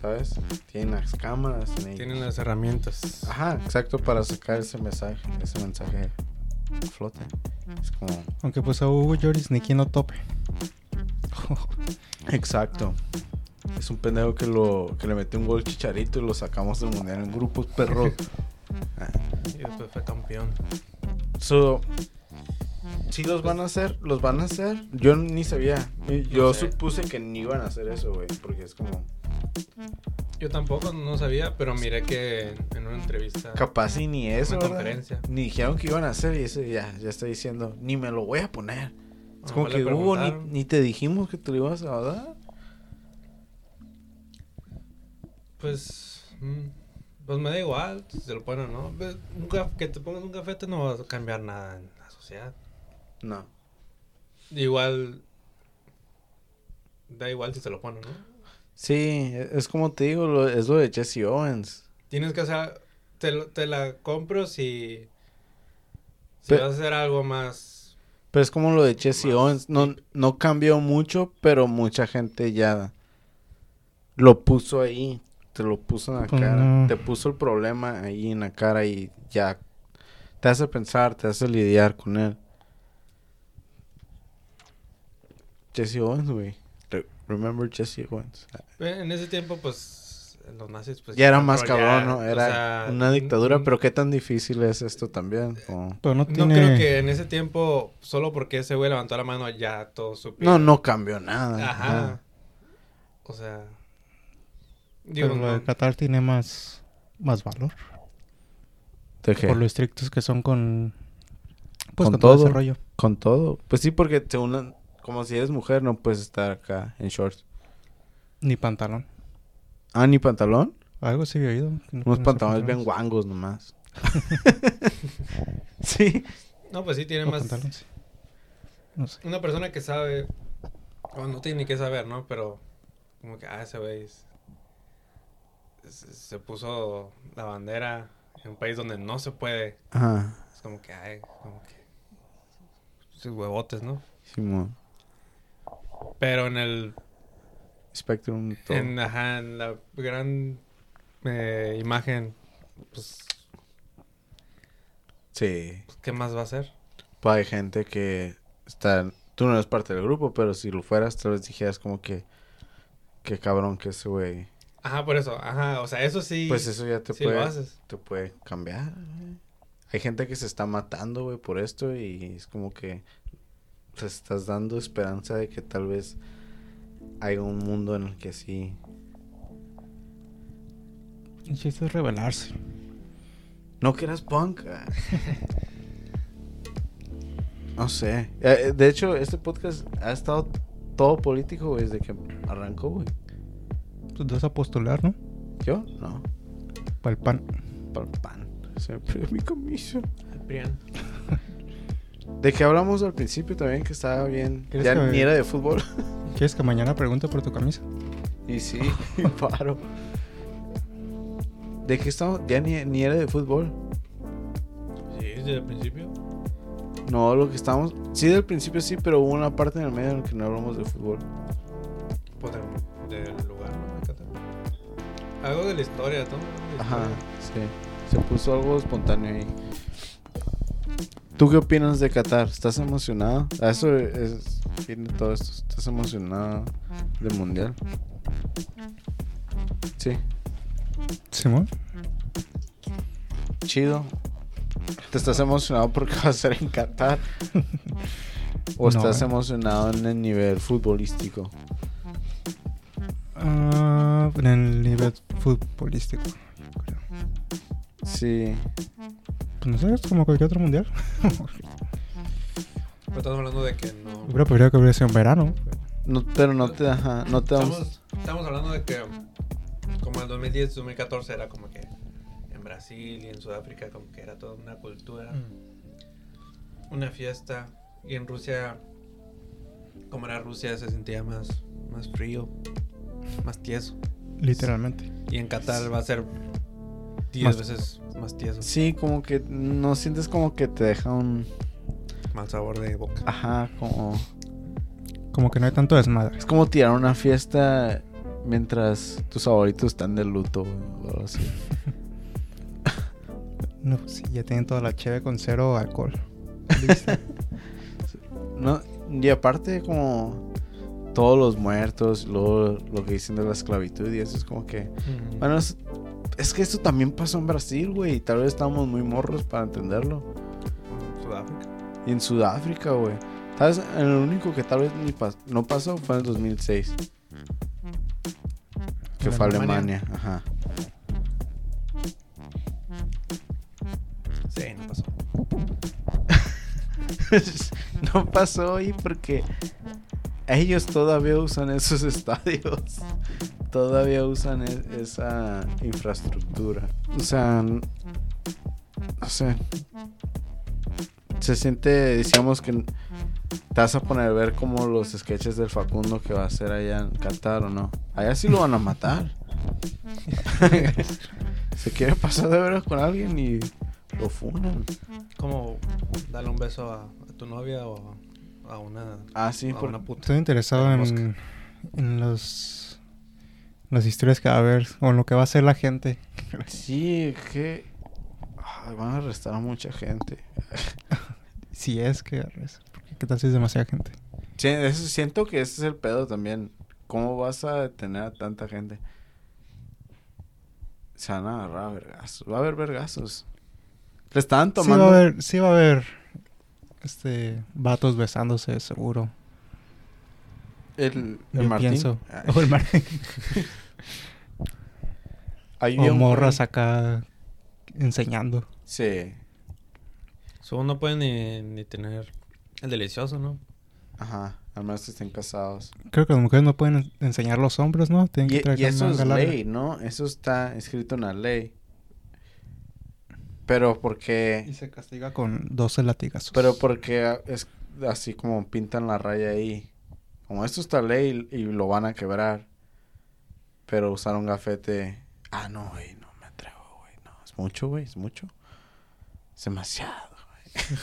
¿Sabes? Tienen las cámaras. Tienen... Tienen las herramientas. Ajá, exacto, para sacar ese mensaje. Ese mensaje flote. Es como. Aunque pues a Hugo Lloris ni quien lo tope. Exacto. Es un pendejo que lo que le metió un gol chicharito y lo sacamos del mundial en grupos perros. Y después fue campeón. So, sí los van a hacer, los van a hacer. Yo ni sabía. Yo No sé. supuse que ni iban a hacer eso, güey, porque es como Yo tampoco no sabía, pero miré que en una entrevista. capaz y ni eso, Una conferencia. Ni dijeron que iban a hacer y ese ya ya está diciendo, ni me lo voy a poner. Es como que Hugo, ni, te dijimos que te lo ibas a dar. Pues. mm, Pues me da igual si se lo ponen o no. Un que te pongas un gafete no va a cambiar nada en la sociedad. No. Igual. Da igual si se lo ponen, ¿no? Sí, es como te digo, lo- es lo de Jesse Owens. Tienes que hacer. Te, lo- te la compro si. Si Pe- vas a hacer algo más. Pero es como lo de Jesse Owens. No, no cambió mucho, pero mucha gente ya lo puso ahí. Te lo puso en la Pues cara. no. Te puso el problema ahí en la cara y ya te hace pensar, te hace lidiar con él. Jesse Owens, güey. Re- Remember Jesse Owens. Eh, En ese tiempo, pues. Los nazis, pues. ya era más cabrón, ¿no? o Era sea, una dictadura, n- pero qué tan difícil es esto también. Pero no creo que en ese tiempo, solo porque ese güey levantó la mano, ya todo supieron. No, no cambió nada. Ajá. nada. O sea. Digo, Pero lo de Qatar tiene más, más valor. ¿De qué? Por lo estrictos que son con... Pues Con con, todo todo. ese rollo. Con todo. Pues sí, porque según como si eres mujer no puedes estar acá en shorts. Ni pantalón. Ah, ni pantalón. Algo sí había oído. no Unos pantalones bien guangos nomás. sí. no, pues sí, tiene O más. pantalones, sí. No sé. Una persona que sabe. O no tiene ni que saber, ¿no? Pero. Como que, ah, ese güey. es- Se, se puso la bandera en un país donde no se puede. Ajá. Es como que, ay, como que. Sus huevotes, ¿no? Simón. Pero en el. Spectrum. todo. En, ajá, en la gran eh, imagen. Pues, Sí. ¿qué más va a hacer? Pues hay gente que está... Tú no eres parte del grupo, pero si lo fueras, tal vez dijeras como que... Qué cabrón que ese güey... Ajá, por eso. Ajá, o sea, eso sí. Pues eso ya te sí puede... lo haces. te puede cambiar. Hay gente que se está matando, güey, por esto y es como que te estás dando esperanza de que tal vez haya un mundo en el que sí. El chiste es rebelarse. No que eras punk. no sé. Eh, De hecho, este podcast ha estado todo político güey, desde que arrancó, güey. Pues te vas a postular, ¿no? ¿Yo? No. Para el pan. Para el pan. Se me perdió mi. El Prian. De que hablamos al principio también que estaba bien. ¿Quieres Ya que- ni era de fútbol. ¿Quieres que mañana pregunte por tu camisa? Y sí, paro. ¿De qué estamos? Ya ni, ni era de fútbol. Sí, desde el principio. No, lo que estamos. Sí, del principio sí, pero hubo una parte en el medio en la que no hablamos de fútbol. Pues de- del lugar, ¿no? Algo de la historia, ¿no? Ajá, historia. sí. Se puso algo espontáneo ahí. ¿Tú qué opinas de Qatar? ¿Estás emocionado? A eso es. Viene todo esto. ¿Estás emocionado del mundial? Sí. Simón. Chido. ¿Te estás emocionado porque va a ser en Qatar? ¿O No, estás eh. emocionado en el nivel futbolístico? Ah, en el nivel futbolístico. creo. Sí. Pues no sé, es como cualquier otro mundial. Pero estamos hablando de que no. Hubiera preferido que hubiera sido en verano. No, pero no te, ajá, no te vamos... Estamos, estamos hablando de que como en 2010, 2014 era como que en Brasil y en Sudáfrica como que era toda una cultura, una fiesta y en Rusia como era Rusia se sentía más más frío, más tieso Literalmente. y en Qatar va a ser 10 Más- veces más tieso, Sí, como que no sientes como que te deja un... mal sabor de boca. Ajá, como... Como que no hay tanto desmadre. Es como tirar una fiesta mientras tus favoritos están de luto, o algo así. No, sí, ya tienen toda la cheve con cero alcohol. No, y aparte como todos los muertos, luego lo que dicen de la esclavitud y eso es como que... Bueno, es, es que esto también pasó en Brasil, güey, y tal vez estamos muy morros para entenderlo. Sudáfrica. Y en Sudáfrica, güey. ¿Sabes? El único que tal vez ni pas- no pasó fue en el 2006. Que ¿En fue Alemania? Alemania, ajá. Sí, no pasó. no pasó ahí porque ellos todavía usan esos estadios. Todavía usan e- esa infraestructura. O sea, no sé. Se siente, decíamos que te vas a poner a ver como los sketches del Facundo que va a hacer allá en Qatar o no. Allá sí lo van a matar. Se quiere pasar de veras con alguien y lo funan. Como darle un beso a, a tu novia o a una, Ah, sí, a por- una puta. Estoy interesado en los las historias que va a haber o en lo que va a hacer la gente. Sí, es que ay, van a arrestar a mucha gente. Si es que arresta, porque qué tal si es demasiada gente. Sí, eso- siento que ese es el pedo también. ¿Cómo vas a detener a tanta gente? Se van a agarrar a vergazos. Va a haber vergazos. Le estaban Sí tomando. va a haber, sí va a haber este vatos besándose seguro. el, el Yo Martín. pienso. O, el Martín. ahí O un morras acá enseñando. Sí. Supongo no pueden ni, ni tener el delicioso, ¿no? Ajá. Al menos que estén casados. Creo que las mujeres no pueden en- enseñar los hombros, ¿no? Tienen que Y, traer y eso es ley, ¿no? Eso está escrito en la ley. Pero porque... Y se castiga con 12 latigazos. Pero porque es así como pintan la raya ahí. Como esto está ley y lo van a quebrar. Pero usaron gafete. Ah, no, güey, no me atrevo, güey. No, es mucho, güey, es mucho. Es demasiado, güey.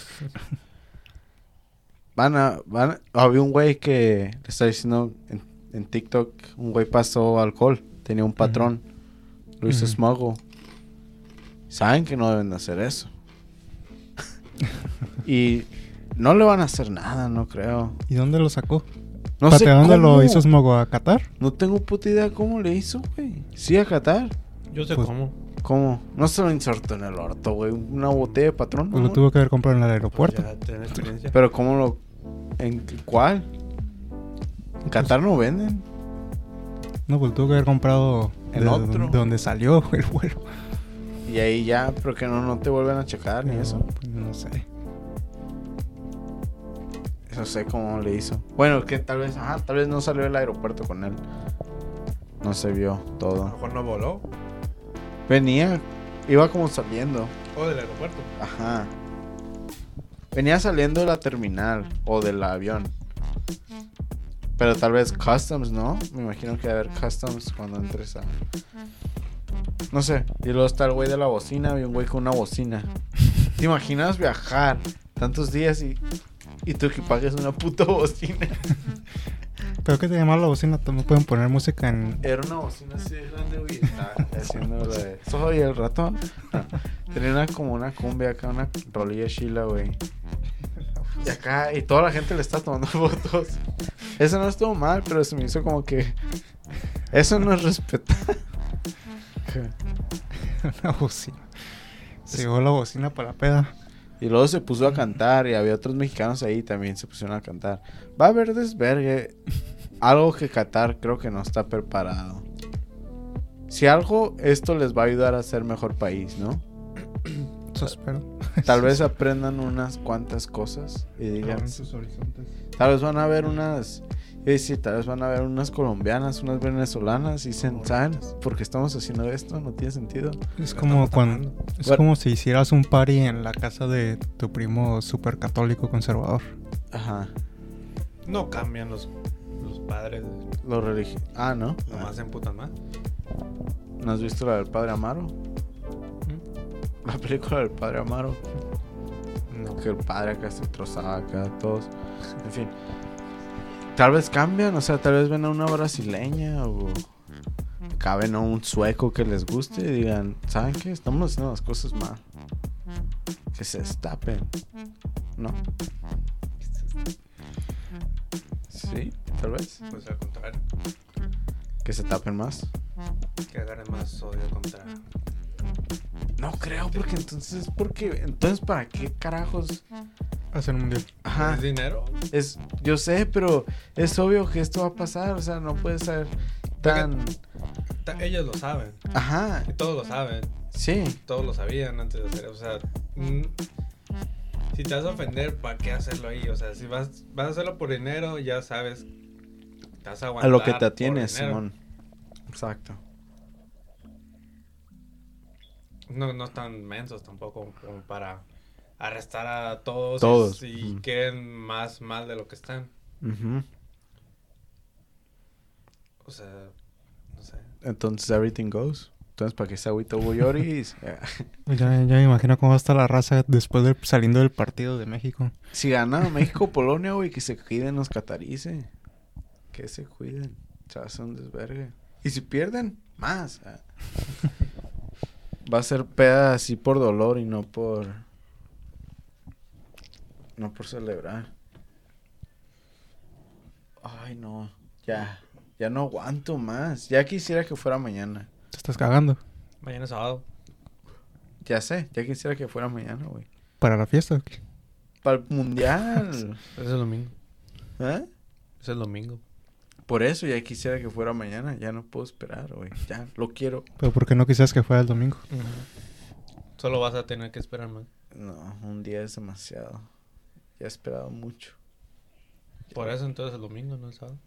van a, van a- Había un güey que le está diciendo en, en TikTok, un güey pasó alcohol. Tenía un patrón. Lo hizo. Saben que no deben de hacer eso. y no le van a hacer nada, no creo. ¿Y dónde lo sacó? No sé ¿dónde cómo. lo hizo Smogo? ¿A Qatar? No tengo puta idea cómo le hizo, güey. Sí, a Qatar. Yo sé Pues- cómo. ¿Cómo? No se lo insertó en el orto, güey. Una botella de patrón. Pues ¿no? lo tuvo que haber comprado en el Pues aeropuerto. ya tener experiencia. Pero ¿cómo lo...? ¿En cuál? En Qatar no venden. No, pues lo tuvo que haber comprado En de, otro. de donde salió el vuelo. Y ahí ya, pero que no, no te vuelven a checar ni eso. pues, no sé. Eso sé cómo le hizo. Bueno, que tal vez, ajá, tal vez no salió del aeropuerto con él. No se vio A lo todo. mejor no voló. Venía, iba como saliendo. O del aeropuerto. Ajá. Venía saliendo de la terminal o del avión. Pero tal vez customs, ¿no? Me imagino que va a haber customs cuando entres a. No sé. Y luego está el güey de la bocina. Había un güey con una bocina. ¿Te imaginas viajar tantos días y, y tu equipaje es una puta bocina? Pero que te llama la bocina, también pueden poner música en... Era una bocina así de grande, güey. Estaba haciendo lo de. Soy el ratón. No, Tenía una, como una cumbia acá, una rolilla chila, güey. Y acá, y toda la gente le está tomando fotos. Eso no estuvo mal, pero se me hizo como que. Eso no es respetar. una bocina. Se llevó la bocina para la peda. Y luego se puso a cantar y había otros mexicanos ahí también se pusieron a cantar. Va a haber desvergue. Algo que Qatar creo que no está preparado. Si algo, esto les va a ayudar a ser mejor país, ¿no? Eso espero. Tal vez aprendan unas cuantas cosas y digan, sus horizontes. tal vez van a ver unas, y sí, tal vez van a ver unas colombianas, unas venezolanas y dicen, ¿saben por qué estamos haciendo esto? No tiene sentido. Es como cuando... Es Bueno. como si hicieras un party en la casa de tu primo super católico conservador. Ajá. No cambian los, los padres. Lo religioso. Ah, ¿no? Nomás se emputan más. ¿No has visto la del Padre Amaro? La película del Padre Amaro. No. Que el padre acá se trozaba acá a todos. En fin. Tal vez cambian, o sea, tal vez ven a una brasileña o cabe no un sueco que les guste y digan, ¿saben qué? Estamos haciendo las cosas mal. Que se destapen. ¿No? Sí, tal vez. Pues al contrario, Que se tapen más. que agarren más odio contra. No creo, porque entonces, porque, entonces, ¿para qué carajos? Hacer un mundial. Ajá. ¿Es dinero? Es, yo sé, pero es obvio que esto va a pasar, o sea, no puede ser tan... Ta- Ellos lo saben. Ajá, Y todos lo saben. sí. Todos lo sabían antes de hacer. O sea, mm, si te vas a ofender, ¿para qué hacerlo ahí? O sea, si vas, vas a hacerlo por dinero, ya sabes. Te vas a lo que te atienes. Simón. Exacto. No, no están mensos tampoco como para arrestar a todos, y- Todos, y, ujú. queden más mal de lo que están. O sea, no sé. Entonces, everything goes. Entonces, ¿para qué se agüita Hugo Lloris? Ya, ya me imagino cómo va a estar la raza después de saliendo del partido de México. si gana México-Polonia, güey, que se cuiden los catarices. Que se cuiden. Se hace un desvergue. Y si pierden, más. Ah. Va a ser peda así por dolor y no por... No por celebrar. Ay, no. Ya. Ya no aguanto más. Ya quisiera que fuera mañana. Te estás cagando. Mañana es sábado. Ya sé. Ya quisiera que fuera mañana, güey. ¿Para la fiesta? o qué? Para el mundial. Es el domingo. ¿Eh? Es el domingo. Por eso ya quisiera que fuera mañana. Ya no puedo esperar, güey. Ya, lo quiero. ¿Pero por qué no quisieras que fuera el domingo? Solo vas a tener que esperar más. No, un día es demasiado. Ya he esperado mucho. Por eso entonces el domingo, no el sábado.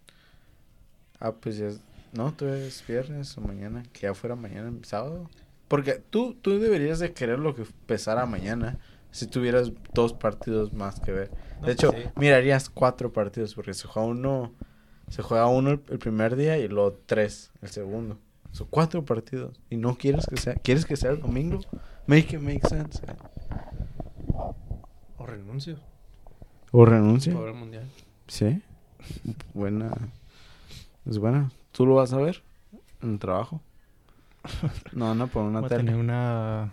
Ah, pues ya es... No, tú es viernes o mañana. Que ya fuera mañana, sábado. Porque tú, tú deberías de querer lo que empezara mañana. Si tuvieras dos partidos más que ver. No, De hecho, pues sí. mirarías cuatro partidos. Porque se juega uno... Se juega uno el, el primer día y luego tres el segundo. Son cuatro partidos. Y no quieres que sea... ¿Quieres que sea el domingo? Make it make sense. O renuncio. O renuncia. Por el mundial. Sí. Buena. Es buena. ¿Tú lo vas a ver? En el trabajo. No, no, por una Voy a tele. tener una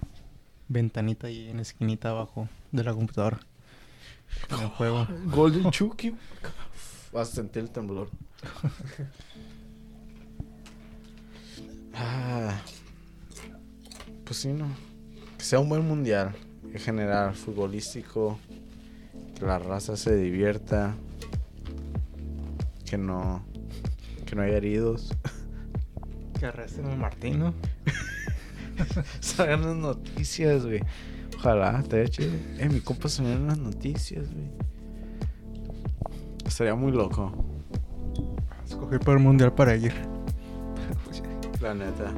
ventanita ahí en la esquinita abajo de la computadora. En el juego. Golden Chucky. Vas a sentir el temblor. ah, pues sí, no. Que sea un buen mundial. En general, futbolístico. Que la raza se divierta. Que no. Que no haya heridos. Que arresten al Martín, ¿no? Salgan las noticias, güey. Ojalá, te chido. Eh, mi compa salió en las noticias, güey. Estaría muy loco. Escogí para el mundial para ir. La neta.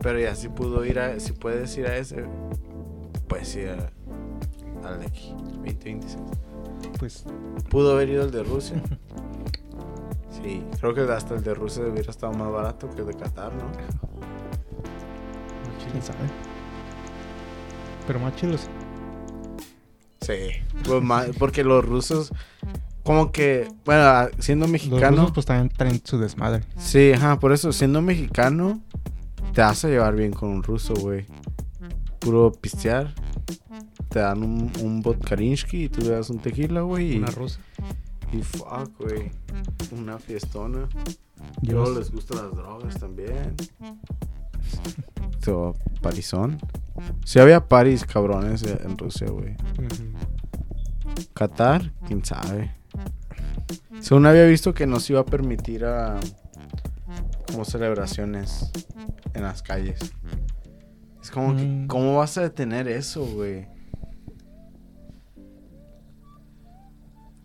Pero ya si pudo ir a, si puedes ir a ese, puedes ir a- al de aquí, 2026. Pues Pudo haber ido el de Rusia. Sí, creo que hasta el de Rusia hubiera estado más barato que el de Qatar, ¿no? quién sabe. Pero más chilos. Sí. Pues ma- porque los rusos, como que, bueno, a- siendo Los mexicano. rusos pues también traen su desmadre. Sí, ajá, por eso, siendo mexicano, te vas a llevar bien con un ruso, güey. Puro pistear. Te dan un, un vodkarinsky y tú le das un tequila, güey. Y, Una rusa. y fuck, güey. Una fiestona. Y Yo luego les gustan las drogas también. So, parizón. Sí había paris cabrones en Rusia, güey. Qatar, quién sabe. Según había visto que no se iba a permitir a como celebraciones en las calles. Es como que, Mm. ¿cómo vas a detener eso, güey?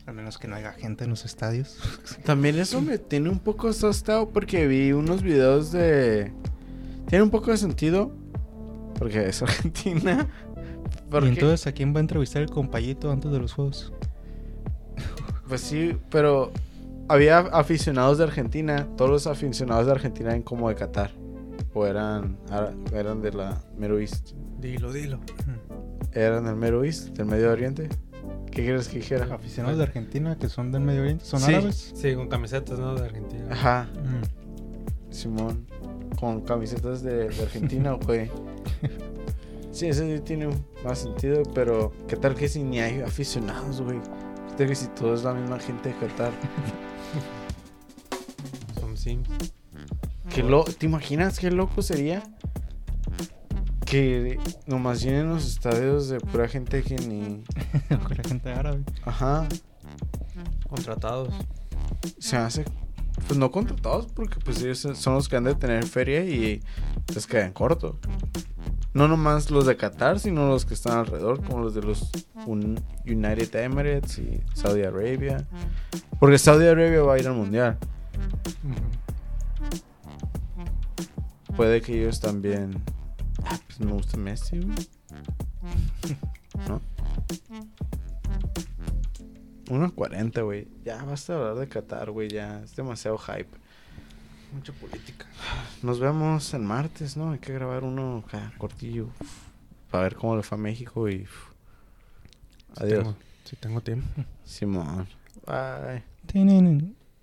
A menos que no haya gente en los estadios. También eso me tiene un poco asustado porque vi unos videos de... Tiene un poco de sentido porque es Argentina. Y entonces, ¿a quién va a entrevistar el compayito antes de los juegos? Pues sí, pero había aficionados de Argentina. Todos los aficionados de Argentina eran como de Qatar. O eran, eran de la Mero East. Dilo, dilo. Eran del Mero East, del Medio Oriente. ¿Qué quieres que dijera? Aficionados de Argentina que son del Medio Oriente, son Sí. árabes. Sí, con camisetas, ¿no? De Argentina. Ajá. Mm. Simón, con camisetas de, de Argentina, güey. Sí, eso sí tiene más sentido, pero ¿qué tal que si ni hay aficionados, güey? ¿Qué tal que si todo es la misma gente de Qatar? Son Sims. ¿Qué lo ¿Te imaginas qué loco sería? Que nomás llenen los estadios de pura gente que ni... La gente árabe. Ajá, Contratados. se hace... Pues no contratados porque pues ellos son los que han de tener feria y les quedan corto. No nomás los de Qatar, sino los que están alrededor, como los de los Un- United Emirates y Saudi Arabia. Porque Saudi Arabia va a ir al mundial. Puede que ellos también. Ah, pues me gusta Messi, güey. ¿No? 1.40, güey. Ya basta de hablar de Qatar, güey. Ya es demasiado hype. Mucha política. Nos vemos el martes, ¿no? Hay que grabar uno acá, cortillo. Para ver cómo le fue a México y. Si Adiós. tengo- Si tengo tiempo. Simón. Bye.